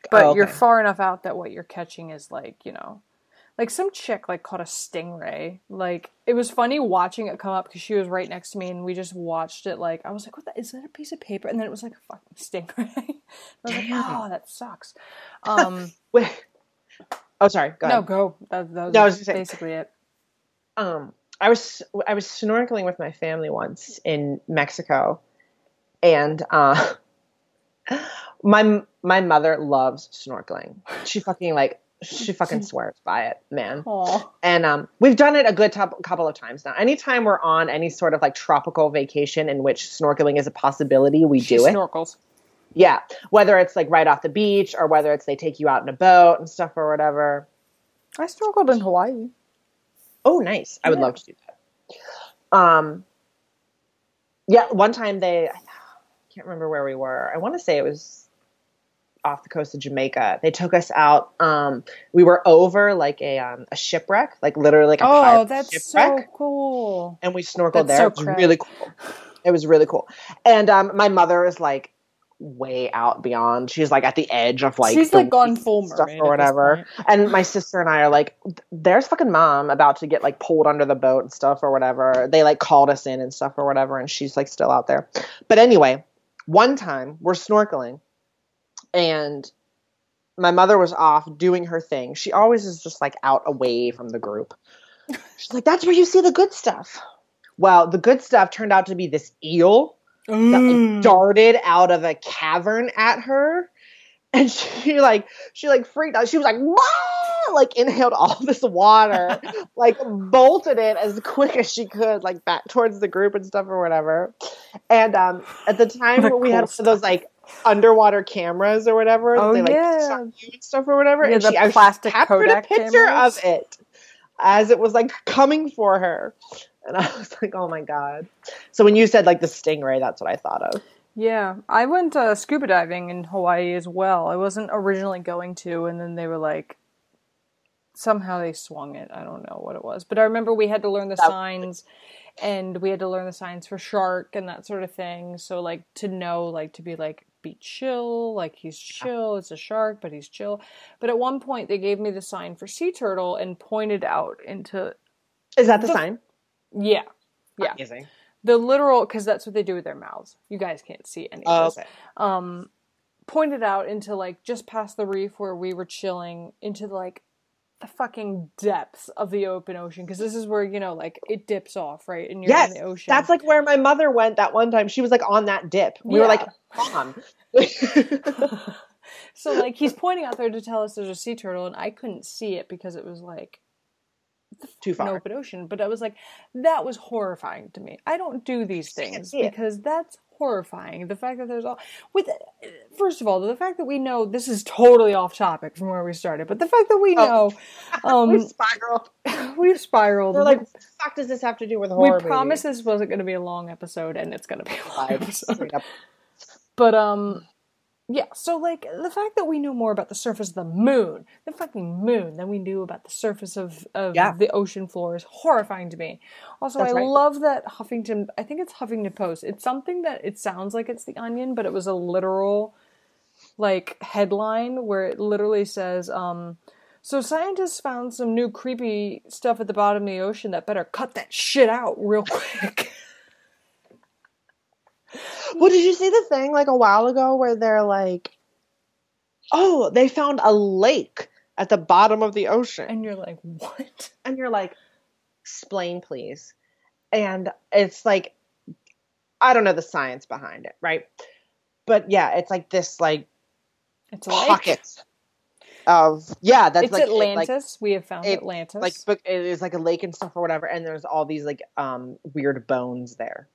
but
Oh,
you're far enough out that what you're catching is like you know. Like some chick like caught a stingray. Like it was funny watching it come up because she was right next to me and we just watched it. Like I was like, "What the, is that? A piece of paper?" And then it was like a fucking stingray. I was like,
Damn.
"Oh, that sucks." Um,
Wait. Oh, sorry. Go
no, go. That, that was,
No, I was
basically it.
Um, I was I was snorkeling with my family once in Mexico, and uh, my my mother loves snorkeling. She fucking like She fucking swears by it, man.
Aw.
And um, we've done it a good top, couple of times now. Anytime we're on any sort of like tropical vacation in which snorkeling is a possibility, we
She
do it.
snorkels.
Yeah, whether it's like right off the beach or whether it's they take you out in a boat and stuff or whatever.
I snorkeled in Hawaii.
Oh, nice. I would love to do that. Um, yeah, one time they, I can't remember where we were. I want to say it was off the coast of Jamaica. They took us out. Um, we were over like a um, a shipwreck, like literally like a
Oh, that's
shipwreck,
so cool.
and we snorkeled
That's
there.
so
it was really cool. It was really cool. And um, my mother is like way out beyond. She's like at the edge of like
She's like gone full
stuff or whatever. And my sister and I are like, there's fucking mom about to get like pulled under the boat and stuff or whatever. They like called us in and stuff or whatever, and she's like still out there. But anyway, one time we're snorkeling and my mother was off doing her thing. She always is just like out away from the group. She's like, that's where you see the good stuff. Well, the good stuff turned out to be this eel that
Mm.
like darted out of a cavern at her and she like she like freaked out she was like "Wah!" like inhaled all this water like bolted it as quick as she could like back towards the group and stuff or whatever and um at the time
What a
we had of those like underwater cameras or whatever
Oh,
they like
yeah.
you and stuff or whatever
Yeah,
and
the
she
plastic
captured
Kodak
a picture
cameras.
of it as it was like coming for her and I was like, oh my God. So when you said like the stingray, that's what I thought of.
Yeah, I went uh, scuba diving in Hawaii as well. I wasn't originally going to, and then they were like, somehow they swung it. I don't know what it was, but I remember we had to learn the
That-
signs, and we had to learn the signs for shark and that sort of thing. So like to know, like to be like be chill, like he's chill. It's a shark, but he's chill. But at one point, they gave me the sign for sea turtle and pointed out into
Is that the
The-
sign?
yeah. Yeah,
Amazing.
the literal because that's what they do with their mouths. You guys can't see any of
Oh,
this
okay.
um pointed out into like just past the reef where we were chilling into like the fucking depths of the open ocean because this is where you know like it dips off right and you're
Yes,
in the ocean
That's like where my mother went that one time. She was like on that dip. We were like, mom.
so like he's pointing out there to tell us there's a sea turtle and i couldn't see it because it was like
Too far.
open ocean but i was like that was horrifying to me i don't do these things because that's horrifying the fact that there's all with first of all the fact that we know this is totally off topic from where we started but the fact that we know
Oh. we
um
spiral.
we've spiraled
They're like, what the fuck does this have to do with horror?
we promised this wasn't going to be a long episode and it's going to be a long episode. But um yeah, so like the fact that we know more about the surface of the moon, the fucking moon, than we knew about the surface of, of
Yeah.
the ocean floor is horrifying to me. Also,
That's
I
right.
love that Huffington I think it's Huffington Post. It's something that it sounds like it's the onion, but it was a literal like headline where it literally says, um, so scientists found some new creepy stuff at the bottom of the ocean that better cut that shit out real quick.
Well, did you see the thing like a while ago where they're like, oh, they found a lake at the bottom of the ocean?
and you're like, what?
and you're like, explain, please. And it's like, I don't know the science behind it, right? But yeah, it's like this like
It's a lake.
of yeah, that's
it's
like it-
Atlantis. we have found
it-
Atlantis.
Like, like it is like a lake and stuff or whatever, and there's all these like um weird bones there.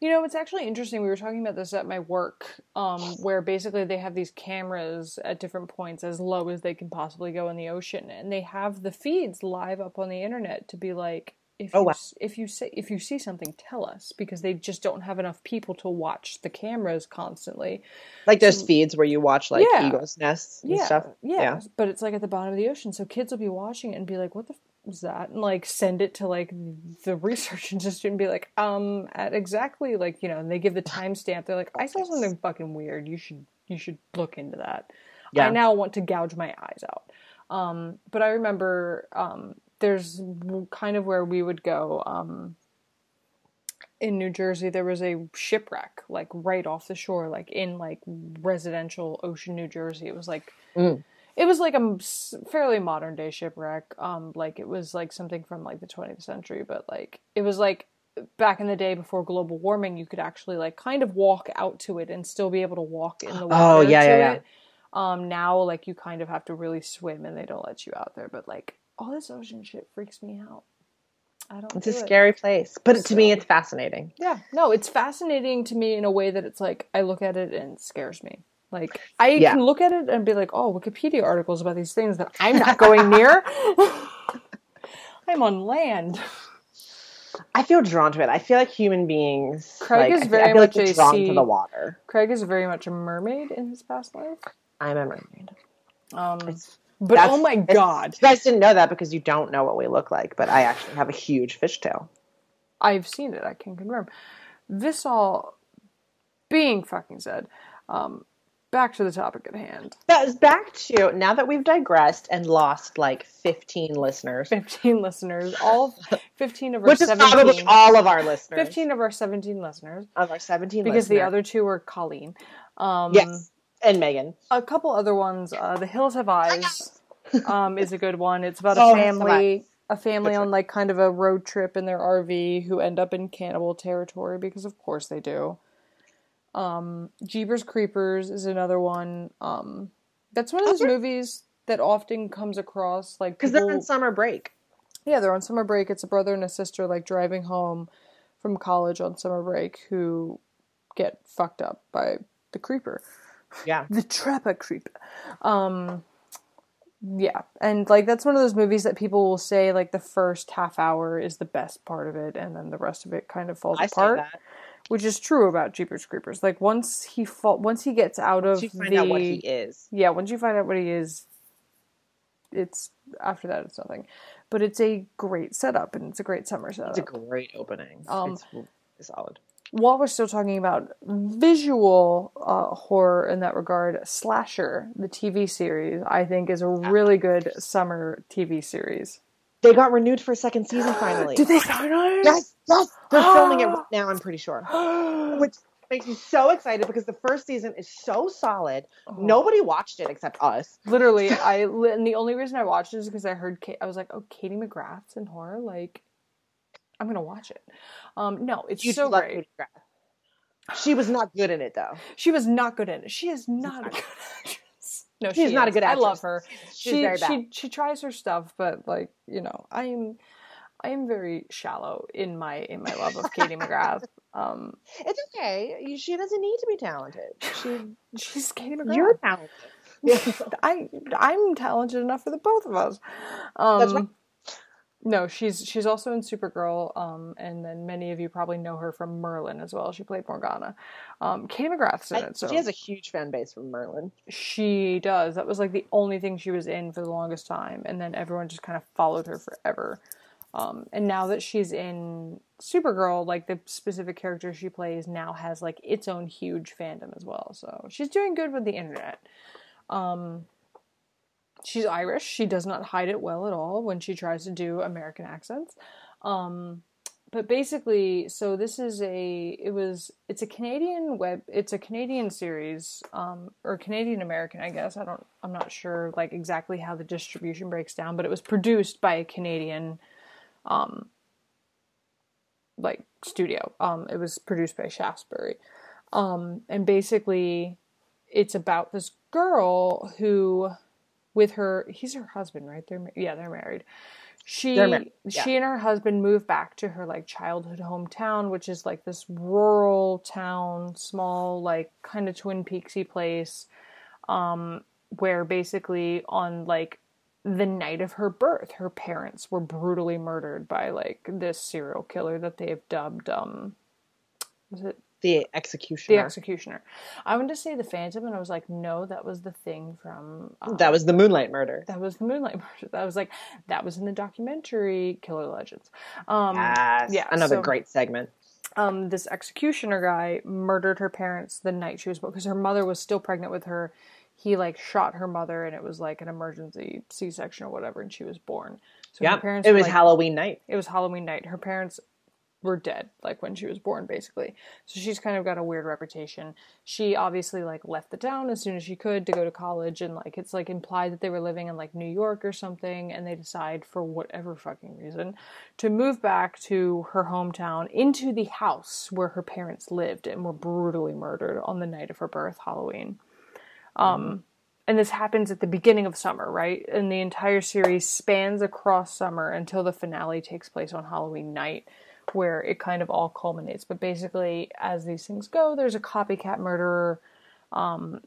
You know, it's actually interesting. We were talking about this at my work, um, where basically they have these cameras at different points as low as they can possibly go in the ocean, and they have the feeds live up on the internet to be like, if
Oh,
you
wow.
if you say if you see something, tell us because they just don't have enough people to watch the cameras constantly.
Like those feeds where you watch like
Yeah.
eagles' nests and
yeah,
stuff.
Yeah. but it's like at the bottom of the ocean, so kids will be watching it and be like, "What the that?" and like send it to like the research institute and be like, "Um, at exactly like you know," and they give the timestamp. They're like, "I saw something fucking weird. You should you should look into that."
Yeah.
I now want to gouge my eyes out. Um, but I remember um, there's kind of where we would go. Um, in New Jersey, there was a shipwreck, like right off the shore, like in like residential Ocean, New Jersey. It was like
Mm.
It was like a fairly modern day shipwreck. Um, like it was like something from like the 20th century, but like it was like back in the day before global warming, you could actually like kind of walk out to it and still be able to walk in the water
Oh, yeah, yeah, yeah.
Um, now like you kind of have to really swim and they don't let you out there. But like all this ocean shit freaks me out. I don't.
It's
do
a
it.
scary place, but to me, it's fascinating.
Yeah, no, it's fascinating to me in a way that it's like I look at it and it scares me. Like I
Yeah.
can look at it and be like, oh, Wikipedia articles about these things that I'm not going near. I'm on land.
I feel drawn to it. I feel like human beings.
Craig
like,
is
I feel-
very
I feel
much
like
a
drawn
sea-
to the water.
Craig is very much a mermaid in his past life.
I'm a mermaid.
Um,
It's-
but oh my god,
You guys didn't know that because you don't know what we look like, but I actually have a huge fishtail.
I've seen it. I can confirm. This all being fucking said, um, back to the topic at hand.
That is back to now that we've digressed and lost like 15 listeners,
15 listeners, all 15 of our
which is
17.
probably all of our listeners.
15 of our 17 listeners
of our 17
because the other two were Colleen. Um,
yes, and Megan.
A couple other ones. Uh, the Hills Have Eyes um, is a good one. It's about
Oh,
a family, a family on like kind of a road trip in their RV who end up in cannibal territory because of course they do. Um, Jeepers Creepers is another one. Um, that's one of those
Okay.
movies that often comes across like
Because they're on summer break.
yeah, they're on summer break. It's a brother and a sister like driving home from college on summer break who get fucked up by the creeper.
Yeah.
The trapper creeper. Um yeah, and like that's one of those movies that people will say like the first half hour is the best part of it and then the rest of it kind of falls
I say
apart,
that.
Which is true about Jeepers Creepers. Like once he fall once he gets out of
Once you find
the
out what he is.
yeah, once you find out what he is, it's after that it's nothing. But it's a great setup and it's a great summer setup.
It's a great opening.
Um,
it's, it's solid.
While we're still talking about visual uh, horror in that regard, Slasher, the TV series, I think is a really good summer TV series.
They got renewed for a second season finally.
Did they finally?
Yes, yes. They're filming it right now, I'm pretty sure. Which makes me so excited because the first season is so solid. Nobody watched it except us.
Literally, I and the only reason I watched it is because I heard Ka- I was like, oh, Katie McGrath's in horror, like I'm gonna watch it. Um, no, it's
You
so
love
great.
Katie McGrath. She was not good in it though.
She was not good in it. She is not a good actress. No,
She's
she
not a
is.
good
I love her.
She's
she
very bad.
she she tries her stuff, but like you know, I am I am very shallow in my in my love of Katie McGrath. Um,
It's okay. She doesn't need to be talented. She,
she's Katie McGrath.
you're talented.
I I'm talented enough for the both of us. Um,
That's right.
No, she's she's also in Supergirl, um, and then many of you probably know her from Merlin as well. She played Morgana. Um, Katie McGrath's in
I-
it, so
She has a huge fan base from Merlin.
She does. That was like the only thing she was in for the longest time, and then everyone just kind of followed her forever. Um, and now that she's in Supergirl, like the specific character she plays now has like its own huge fandom as well. So she's doing good with the internet. Um, she's Irish. She does not hide it well at all when she tries to do American accents. Um, but basically, so this is a it was it's a Canadian web it's a Canadian series um, or Canadian American I guess I don't I'm not sure like exactly how the distribution breaks down, but it was produced by a Canadian um, like studio. Um, it was produced by Shaftesbury, um, and basically, it's about this girl who, with her, he's her husband, right? They're yeah, they're married. She
They're married, yeah.
she and her husband moved back to her like childhood hometown, which is like this rural town, small like kind of Twin Peaksy place, um, where basically on like the night of her birth, her parents were brutally murdered by like this serial killer that they have dubbed um was it
The executioner.
the
executioner.
I wanted to say the Phantom and I was like, no, that was the thing from um,
that was the Moonlight Murder.
that was the Moonlight Murder. That was like that was in the documentary Killer Legends. Um
Yes.
yeah,
Another
so-
great segment.
um, this executioner guy murdered her parents the night she was born because her mother was still pregnant with her. He like shot her mother, and it was like an emergency C-section or whatever, and she was born. So her
Yeah.
parents
It was
like-
Halloween night.
It was Halloween night. Her parents were dead, like when she was born, basically. So she's kind of got a weird reputation. She obviously like left the town as soon as she could to go to college, and like it's like implied that they were living in like New York or something, and they decide for whatever fucking reason to move back to her hometown into the house where her parents lived and were brutally murdered on the night of her birth, Halloween. Um, and this happens at the beginning of summer, right? And the entire series spans across summer until the finale takes place on Halloween night, where it kind of all culminates. But basically, as these things go, there's a copycat murderer. Um,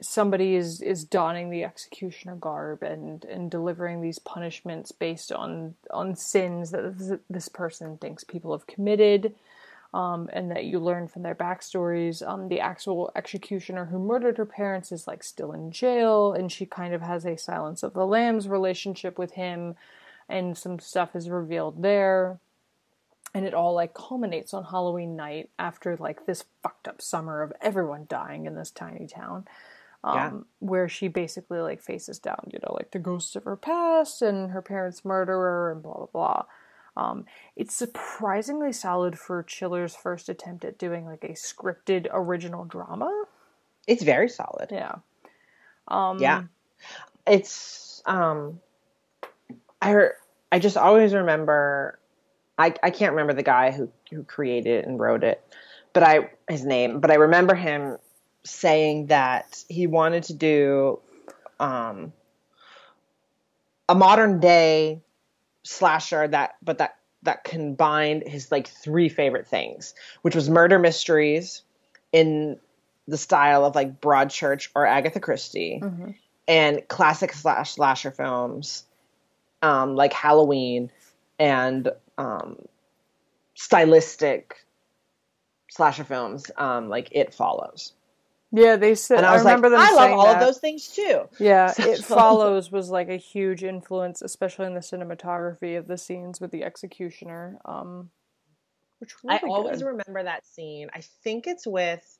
somebody is is donning the executioner garb and and delivering these punishments based on on sins that this person thinks people have committed um, and that you learn from their backstories um, the actual executioner who murdered her parents is like still in jail and she kind of has a silence of the lambs relationship with him and some stuff is revealed there and it all like culminates on halloween night after like this fucked up summer of everyone dying in this tiny town um, yeah. where she basically like faces down, you know, like the ghosts of her past and her parents' murderer and blah blah blah. Um, it's surprisingly solid for Chiller's first attempt at doing like a scripted original drama.
It's very solid.
Yeah. Um,
yeah. It's um, I I just always remember. I I can't remember the guy who who created it and wrote it, but I his name, but I remember him saying that he wanted to do um, a modern day slasher that but that that combined his like three favorite things which was murder mysteries in the style of like broadchurch or agatha christie mm-hmm. and classic slash slasher films um, like halloween and um, stylistic slasher films um, like it follows
yeah, they said. And I, I remember like, them.
I love all
that.
of those things too.
Yeah, it follows was like a huge influence, especially in the cinematography of the scenes with the executioner. Um,
which really I always remember that scene. I think it's with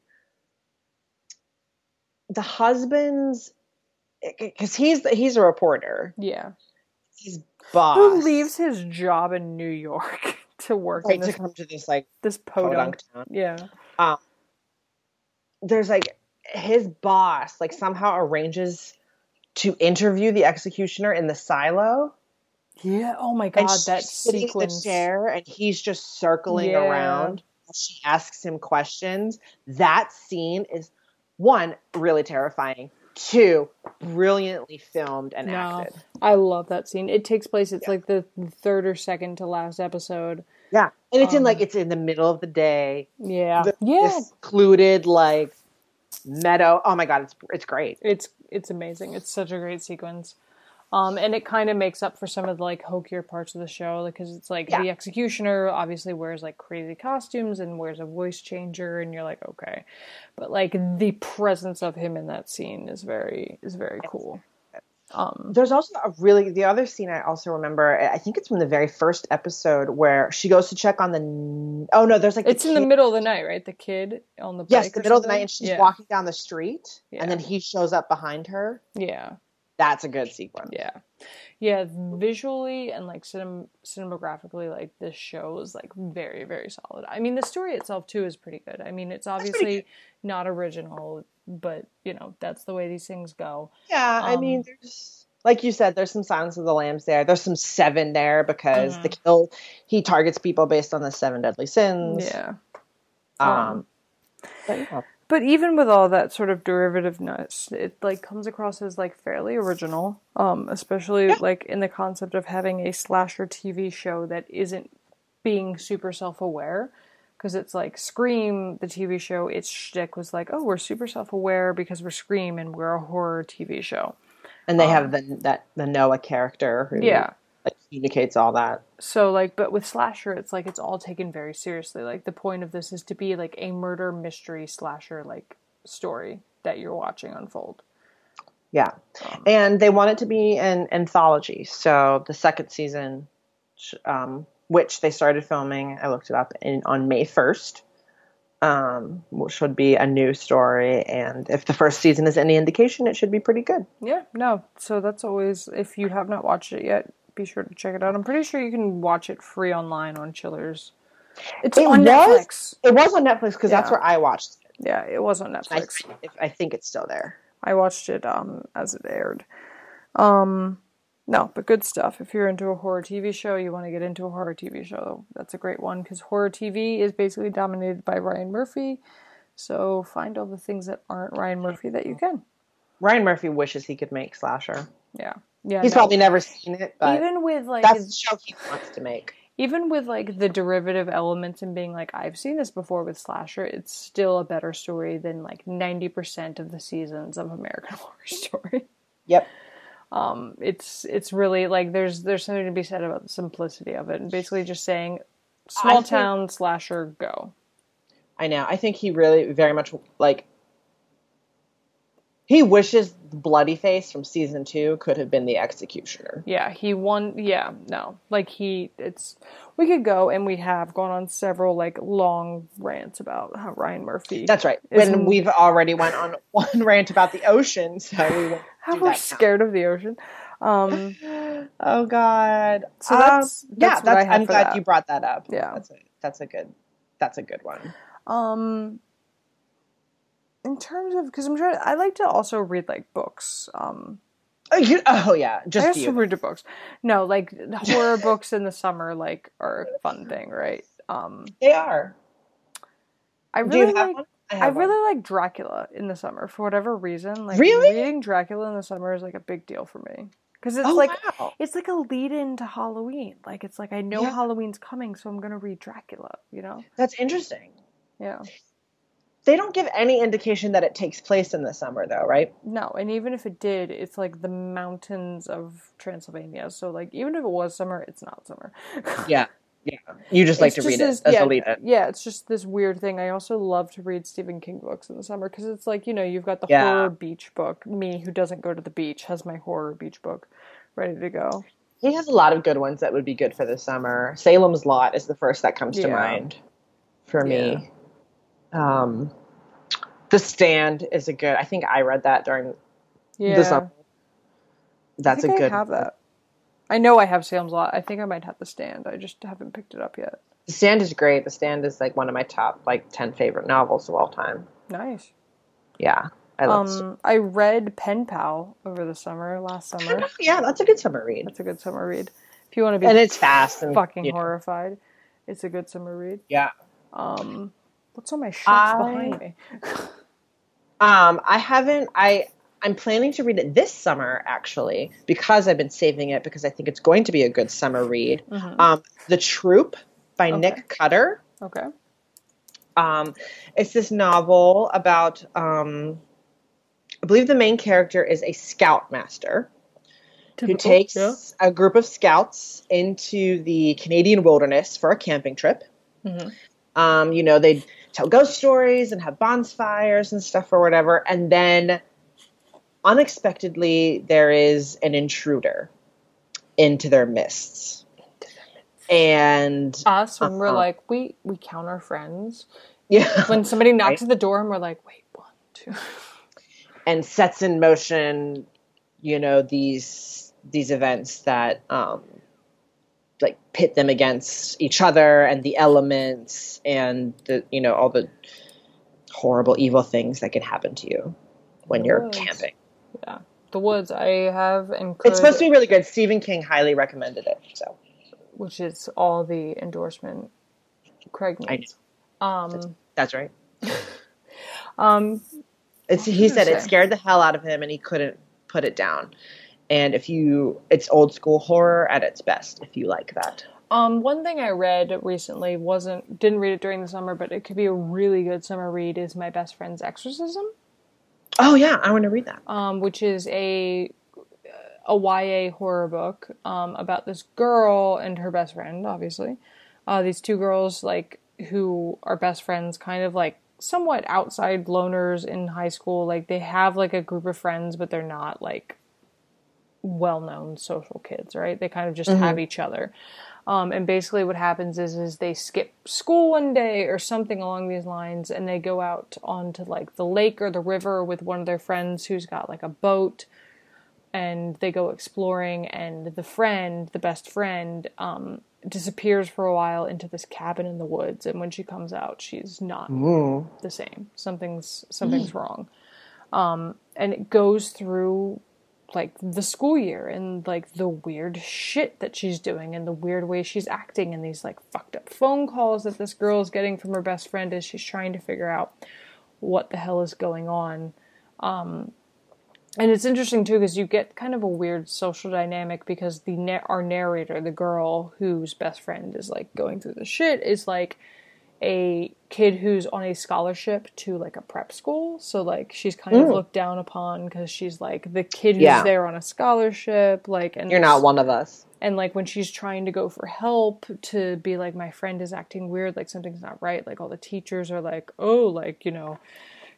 the husband's because he's he's a reporter.
Yeah,
his boss
who leaves his job in New York to work
right,
this,
to come to this like
this podunk town. Yeah.
Um, there's like his boss like somehow arranges to interview the executioner in the silo.
Yeah. Oh my god, that sequence.
In the chair, and he's just circling yeah. around. She asks him questions. That scene is one really terrifying. Two, brilliantly filmed and no, acted.
I love that scene. It takes place. It's yeah. like the third or second to last episode.
Yeah, and it's um, in like it's in the middle of the day.
Yeah, the, yeah,
secluded like meadow. Oh my god, it's it's great.
It's it's amazing. It's such a great sequence. Um, and it kind of makes up for some of the like hokier parts of the show because it's like yeah. the executioner obviously wears like crazy costumes and wears a voice changer and you're like okay but like the presence of him in that scene is very is very cool
um, There's also a really the other scene I also remember. I think it's from the very first episode where she goes to check on the. Oh no, there's like
it's the in the middle of the night, right? The kid on the
yes, the middle something? of the night, and she's yeah. walking down the street, yeah. and then he shows up behind her.
Yeah,
that's a good sequence.
Yeah, yeah. Visually and like cinem- cinematographically, like this show is like very very solid. I mean, the story itself too is pretty good. I mean, it's obviously not original but you know that's the way these things go.
Yeah, um, I mean, there's like you said, there's some Silence of the Lambs there. There's some Seven there because mm-hmm. the kill he targets people based on the seven deadly sins.
Yeah.
Um, um
but, yeah. But even with all that sort of derivativeness, it like comes across as like fairly original. Um, especially yeah. like in the concept of having a slasher TV show that isn't being super self-aware because it's like Scream, the TV show, its shtick was like, oh, we're super self aware because we're Scream and we're a horror TV show.
And they um, have the that the Noah character who
yeah.
Like, communicates all that.
So like, but with slasher, it's like it's all taken very seriously. Like the point of this is to be like a murder mystery slasher like story that you're watching unfold.
Yeah, um, and they want it to be an anthology. So the second season um, which they started filming. I looked it up in, on May 1st, um, which would be a new story. And if the first season is any indication, it should be pretty good.
Yeah, no. So that's always, if you have not watched it yet, be sure to check it out. I'm pretty sure you can watch it free online on Chillers.
It's it on was, Netflix. It was on Netflix because yeah. that's where I watched it.
Yeah, it was on Netflix.
I, I think it's still there.
I watched it um, as it aired. Um, no, but good stuff. If you're into a horror TV show, you want to get into a horror TV show, that's a great one because horror TV is basically dominated by Ryan Murphy. So find all the things that aren't Ryan Murphy that you can.
Ryan Murphy wishes he could make slasher.
Yeah. Yeah.
He's
no.
probably never seen it, but
even with like
that's the show he wants to make.
even with like the derivative elements and being like I've seen this before with slasher, it's still a better story than like 90% of the seasons of American Horror Story.
Yep.
Um it's it's really like there's there's something to be said about the simplicity of it and basically just saying small
think-
town slasher go.
I know. I think he really very much like he wishes Bloody Face from season two could have been the executioner.
Yeah, he won. Yeah, no, like he. It's we could go and we have gone on several like long rants about how Ryan Murphy.
That's right. When we've already went on one rant about the ocean, so we
how we're scared of the ocean. Um,
Oh God.
So
Um,
that's-
yeah.
that's
That's, I'm glad
that.
you brought that up.
Yeah.
That's a that's a good that's a good one.
um, in terms of because I'm trying, I like to also read like books. Um,
Oh, you, oh yeah,
I
just
also
you.
read books. No, like horror books in the summer, like are a fun thing, right? Um,
They are.
I really
have
like.
one?
I
one.
really like Dracula in the summer for whatever reason. Like
Really?
reading Dracula in the summer is like a big deal for me because it's
Oh
like
wow.
it's like a lead in to Halloween. Like it's like I know
Yeah.
Halloween's coming, so I'm gonna read Dracula. You know?
That's interesting.
Yeah.
They don't give any indication that it takes place in the summer, though, right?
No, and even if it did, it's like the mountains of Transylvania. So like even if it was summer, it's not summer.
Yeah, yeah. You just like
It's
to
just
read
this-
it as
yeah,
a lead in.
Yeah, it's just this weird thing. I also love to read Stephen King books in the summer because it's like you know you've got the
Yeah.
horror beach book. Me, who doesn't go to the beach, has my horror beach book ready to go.
He has a lot of good ones that would be good for the summer. Salem's Lot is the first that comes to mind for me. Um, the Stand is a good. I think I read that during
Yeah,
the summer. That's
I
a good.
I have that. I know I have Salem's Lot. I think I might have the stand. I just haven't picked it up yet.
The Stand is great. The Stand is like one of my top like ten favorite novels of all time.
Nice.
Yeah, I love.
Um, I read Pen Pal over the summer, last summer.
Yeah, that's a good summer read,
That's a good summer read. If you want to be
and it's fast and
fucking
you know,
horrified, it's a good summer read.
Yeah.
Um, what's on my shelves
I-
behind me?
Um, I haven't. I I'm planning to read it this summer actually because I've been saving it because I think it's going to be a good summer read.
Mhm.
Um, The Troop by
Okay.
Nick Cutter.
Okay.
Um, it's this novel about. Um, I believe the main character is a scoutmaster who takes
yeah.
a group of scouts into the Canadian wilderness for a camping trip.
Mhm.
Um, you know, they tell ghost stories and have bonfires and stuff or whatever, and then unexpectedly there is an intruder into their midst. And
Us when we're
Uh-huh.
like we we count our friends.
yeah,
When somebody knocks
Right.
at the door and we're like, wait, one, two.
and sets in motion, you know, these these events that um like pit them against each other and the elements and the you know all the horrible evil things that can happen to you when you're
Yes.
camping.
Yeah. The Woods. I have and could,
It's supposed to be really good. Stephen King highly recommended it. So
which is all the endorsement Craig needs. Um,
that's right.
um,
It's he said it scared the hell out of him and he couldn't put it down. And if you it's old school horror at its best if you like that.
Um, one thing I read recently wasn't didn't read it during the summer, but it could be a really good summer read. Is My Best Friend's Exorcism,
Oh yeah, I want to read that.
um, which is a a YA horror book um, about this girl and her best friend. Obviously, uh, these two girls like who are best friends, kind of like somewhat outside loners in high school. Like they have like a group of friends, but they're not like well known social kids, right? They kind of just have each other. Um, and basically, what happens is is they skip school one day or something along these lines, and they go out onto like the lake or the river with one of their friends who's got like a boat, and they go exploring. And the friend, the best friend, um, disappears for a while into this cabin in the woods. And when she comes out, she's not
Ooh.
the same. Something's something's wrong. Um, and it goes through like the school year and like the weird shit that she's doing and the weird way she's acting and these like fucked up phone calls that this girl is getting from her best friend as she's trying to figure out what the hell is going on. Um, and it's interesting too because you get kind of a weird social dynamic because the na- our narrator, the girl whose best friend is like going through the shit, is like a kid who's on a scholarship to like a prep school. So like she's kind of
Mm.
looked down upon because she's like the kid who's
Yeah.
there on a scholarship. Like and
You're not one of us.
and like when she's trying to go for help to be like my friend is acting weird like something's not right like all the teachers are like oh like you know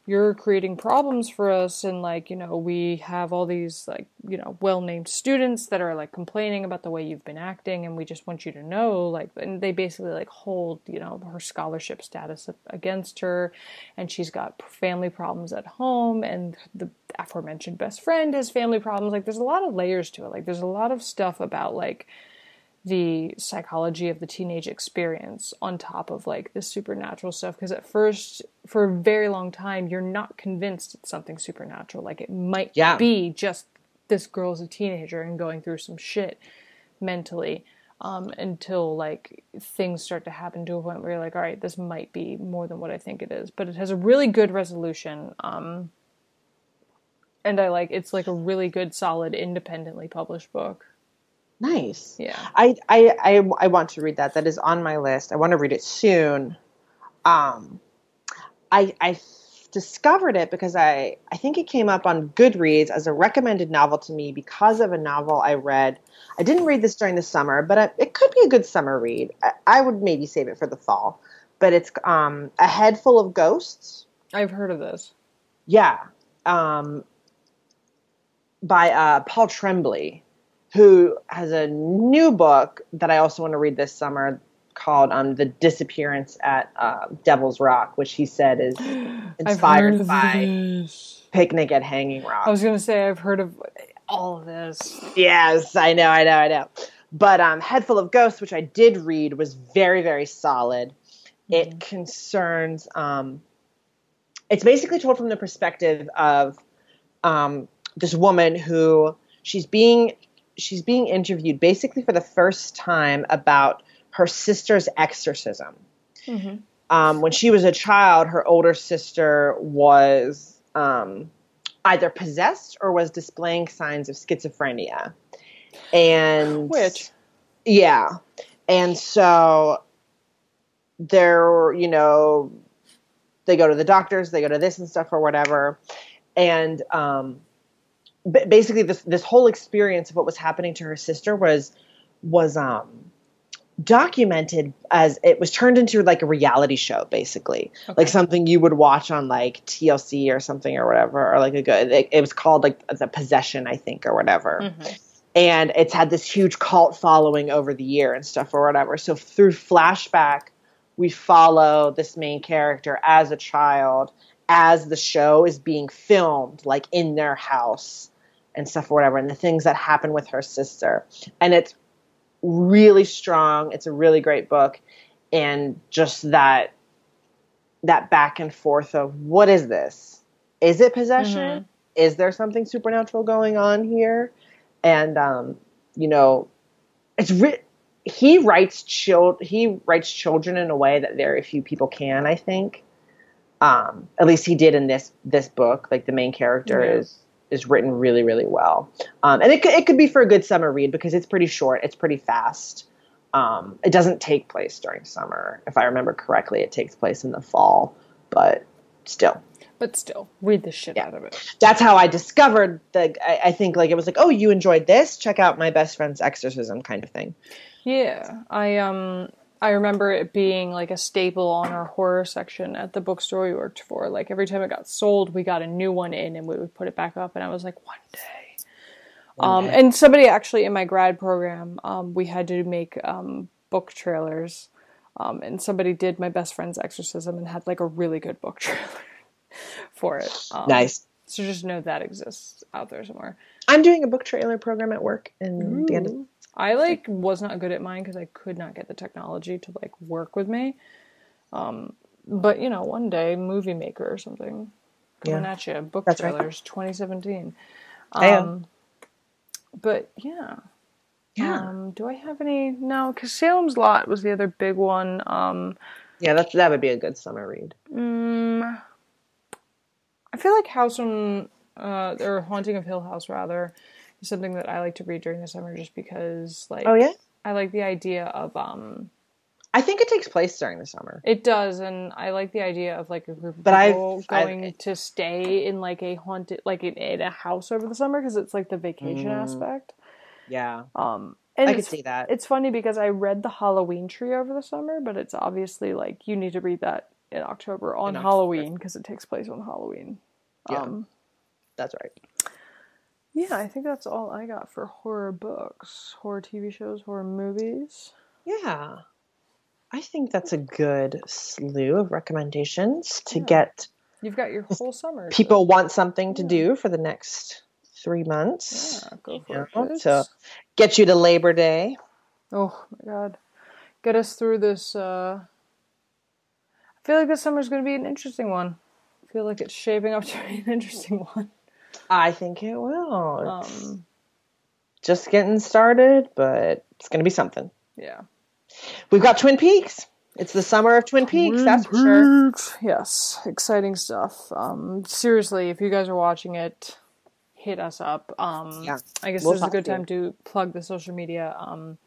you're creating problems for us and like you know we have all these like you know well named students that are like complaining about the way you've been acting and we just want you to know like and they basically like hold you know her scholarship status against her and she's got family problems at home and the aforementioned best friend has family problems. Like there's a lot of layers to it. Like there's a lot of stuff about like the psychology of the teenage experience on top of like the supernatural stuff because at first for a very long time you're not convinced it's something supernatural. Like it might
Yeah.
be just this girl's a teenager and going through some shit mentally um, until like things start to happen to a point where you're like all right this might be more than what i think it is. But it has a really good resolution um, and i like it's like a really good solid independently published book
Nice.
yeah
I, I I I want to read that. That is on my list. I want to read it soon. Um, I I discovered it because I I think it came up on Goodreads as a recommended novel to me because of a novel I read. I didn't read this during the summer, but I, it could be a good summer read. I, I would maybe save it for the fall. But it's um, a head full of ghosts.
i've heard of this
Yeah. Um, by uh, Paul Tremblay, who has a new book that I also want to read this summer called um, The Disappearance at uh, Devil's Rock, which he said is inspired by
this.
Picnic at Hanging Rock.
I was gonna say I've heard of all of this.
Yes, I know, I know, I know. But um, Head Full of Ghosts, which I did read, was very, very solid. It concerns. Um, it's basically told from the perspective of um, this woman who she's being she's being interviewed basically for the first time about her sister's exorcism.
Mm-hmm.
Um, when she was a child, her older sister was um, either possessed or was displaying signs of schizophrenia. And
Which
yeah. And so they're, you know, they go to the doctors, they go to this and stuff or whatever. And um, basically this this whole experience of what was happening to her sister was was um documented as it was turned into like a reality show basically
Okay.
like something you would watch on like TLC or something or whatever or like a good it, it was called like the possession I think or whatever
Mhm.
and it's had this huge cult following over the year and stuff or whatever. So through flashback, we follow this main character as a child as the show is being filmed, like in their house and stuff or whatever, and the things that happen with her sister. And it's really strong. It's a really great book, and just that that back and forth of what is this? Is it possession?
Mhm.
Is there something supernatural going on here? and um, you know, it's ri- he writes child he writes children in a way that very few people can. I think, um, at least he did in this this book. Like the main character
Yeah.
is is written really really well, um, and it could, it could be for a good summer read because it's pretty short. It's pretty fast. Um, it doesn't take place during summer, if I remember correctly. It takes place in the fall, but still
But still, read the shit
Yeah.
out of it.
that's how I discovered the. I, I think like it was like, oh, you enjoyed this? Check out my best friend's exorcism, kind of thing.
Yeah, I um I remember it being like a staple on our horror section at the bookstore we worked for. Like every time it got sold, we got a new one in and we would put it back up and I was like, one day. um
day.
and somebody actually in my grad program, um, we had to make um book trailers. Um, and somebody did my best friend's exorcism and had like a really good book trailer for it. Um,
Nice.
So just know that exists out there somewhere.
I'm doing a book trailer program at work, and the end of,
I like was not good at mine because I could not get the technology to like work with me. Um, but you know, one day, movie maker or something coming
Yeah.
at you. Book
That's right.
trailers, 2017.
Damn.
Um, but yeah.
yeah,
Um, do I have any? No, because Salem's Lot was the other big one. Um,
yeah, that's that would be a good summer read.
mm, I feel like House on uh, or Haunting of Hill House rather, is something that I like to read during the summer just because like
Oh yeah.
I like the idea of um
I think it takes place during the summer.
it does and I like the idea of like a group of
But I've-
people
I've-
going to stay in like a haunted like in, in a house over the summer because it's like the vacation
Mm.
aspect.
Yeah.
Um and
I could
it's,
see that.
it's funny because I read the Halloween tree over the summer, but it's obviously like you need to read that in October on
In.
Halloween because it takes place on Halloween.
Yeah.
Um,
That's right.
Yeah, I think that's all I got for horror books, horror TV shows, horror movies.
Yeah. I think that's a good slew of recommendations to
Yeah.
get
You've got your whole summer.
people want something to
Yeah.
do for the next three months.
yeah, go
you
for
know,
it.
to get you to Labor Day.
Oh my god, get us through this. uh I feel like this summer's going to be an interesting one. I feel like it's shaping up to be an interesting one.
I think it will.
Um,
just getting started, but it's going to be something.
yeah.
We've got Twin Peaks. It's the summer of Twin Peaks, that's for sure.
Yes, exciting stuff. Um, seriously, if you guys are watching it, hit us up. Um,
Yeah,
I guess
we'll
this is a good
to you.
time to plug the social media. Um,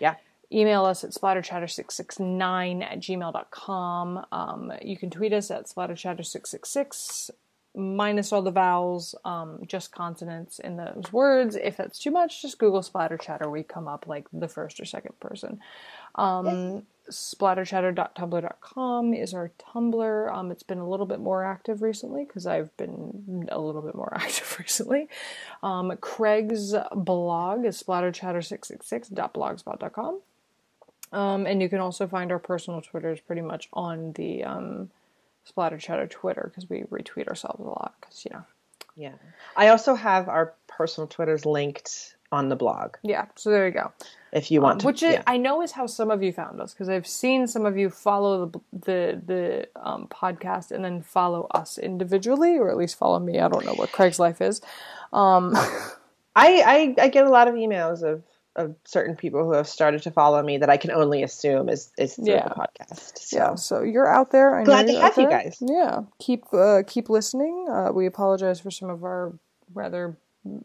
Yeah.
email us at splatterchatter669 at gmail.com. Um, you can tweet us at splatterchatter666, minus all the vowels, um, just consonants in those words. If that's too much, just Google splatter chatter. We come up like the first or second person. Um, splatterchatter.tumblr.com is our Tumblr. Um, it's been a little bit more active recently because I've been a little bit more active recently. Um, Craig's blog is splatterchatter666.blogspot.com. Um, and you can also find our personal Twitters pretty much on the um, Splatter Chatter Twitter because we retweet ourselves a lot because, you know.
Yeah. I also have our personal Twitters linked on the blog
Yeah, so there you go.
if you want to.
which is,
yeah.
I know is how some of you found us because I've seen some of you follow the the the um, podcast and then follow us individually, or at least follow me. I don't know what Craig's life is. Um,
I, I, I get a lot of emails of, of certain people who have started to follow me that I can only assume is, is through
Yeah.
the podcast. So.
yeah, so you're out there. I know
Glad to have you guys.
Yeah, keep uh, keep listening. Uh, we apologize for some of our rather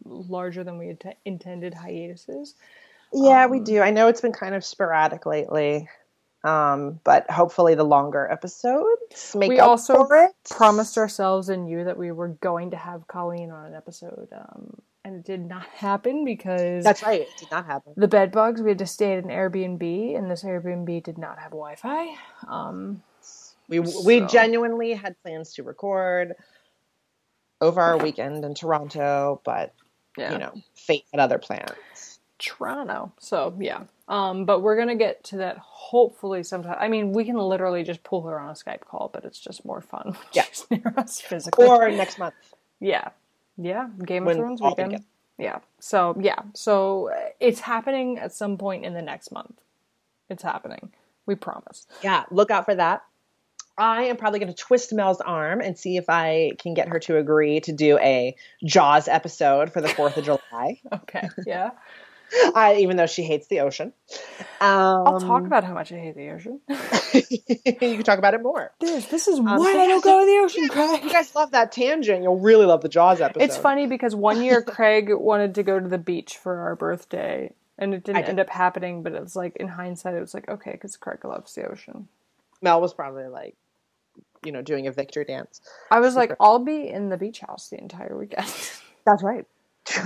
larger than we intended hiatuses.
Yeah,
Um,
we do. I know it's been kind of sporadic lately, um, but hopefully the longer episodes make
We
up
also
for it.
promised ourselves and you that we were going to have Colleen on an episode, um, and it did not happen because
That's right. It did not happen.
the bed bugs. We had to stay at an Airbnb, and this Airbnb did not have Wi-Fi. Um,
We we genuinely had plans to record over our weekend in Toronto, but
yeah,
you know, fate had other plans.
Toronto. So yeah, um, but we're gonna get to that hopefully sometime. I mean, we can literally just pull her on a Skype call, but it's just more fun when
Yeah.
near us physically.
Or next month.
Yeah. Yeah. Game of Thrones
all
weekend. Yeah. So, yeah. So uh, it's happening at some point in the next month. It's happening. We promise.
Yeah, look out for that. I am probably going to twist Mel's arm and see if I can get her to agree to do a Jaws episode for the 4th of July.
Okay. Yeah.
I, even though she hates the ocean. Um,
I'll talk about how much I hate the ocean.
you can talk about it more.
This, this is
Um,
why I don't go to the ocean, Craig.
you guys love that tangent, you'll really love the Jaws episode.
It's funny because one year Craig wanted to go to the beach for our birthday, and it didn't
did.
end up happening. But it was like in hindsight, it was like okay, because Craig loves the ocean.
Mel was probably like, you know, doing a victory dance.
I was like, I'll be in the beach house the entire weekend.
That's right.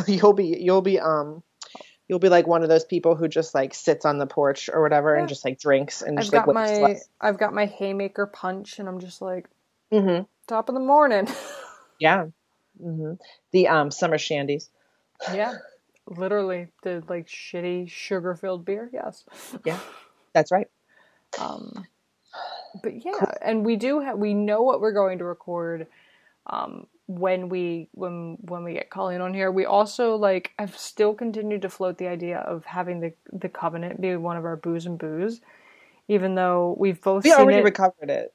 you'll be you'll be um you'll be like one of those people who just like sits on the porch or whatever
Yeah.
and just like drinks and
I've
just
got
waits
my I've got my haymaker punch, and I'm just like
hmm
top of the morning.
Yeah. hmm The um summer shandies.
yeah, literally the like shitty sugar filled beer. Yes.
Yeah. That's right.
Um, but yeah, and we do have we know what we're going to record. Um, when we when when we get Colleen on here, we also like I've still continued to float the idea of having the the Covenant be one of our booze and booze, even though we've both
We
seen
already
it.
recovered it.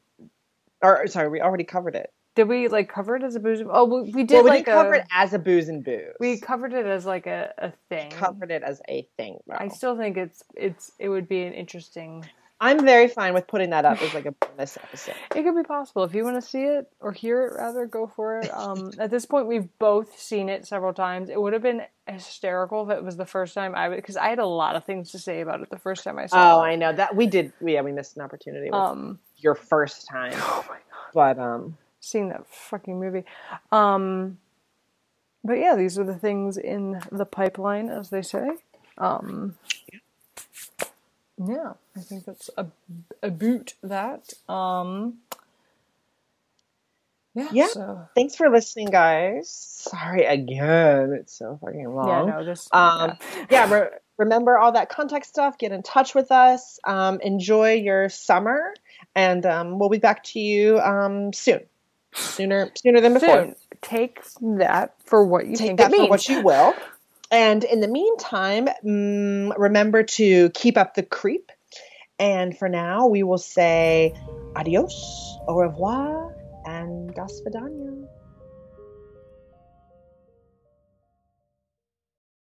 Or sorry, we already covered it.
did we like cover it as a booze? Oh, we, we did
well, we
like
didn't cover
a
it as a booze and booze.
we covered it as like a a thing.
covered it as a thing. Though.
I still think it's it's it would be an interesting
I'm very fine with putting that up as like a bonus episode.
It could be possible if you want to see it or hear it. Rather, go for it. Um, at this point, we've both seen it several times. It would have been hysterical if it was the first time I would, because I had a lot of things to say about it the first time I saw it.
Oh,
it.
I know that we did. Yeah, we missed an opportunity with
Um,
your first time,
oh my god,
but um,
seeing that fucking movie. Um, but yeah, these are the things in the pipeline, as they say. Um, yeah, I think that's a, a boot that. Um, yeah,
Yeah.
So,
thanks for listening, guys. Sorry again, it's so fucking long.
yeah,
long.
no, this.
Um, yeah, re- remember all that contact stuff. Get in touch with us. Um, enjoy your summer, and um, we'll be back to you um, soon. Sooner, sooner than before.
Soon. Take that for what you
Take
think
that for what you will. And in the meantime, mm, remember to keep up the creep. And for now, we will say adios, au revoir, and das vidania.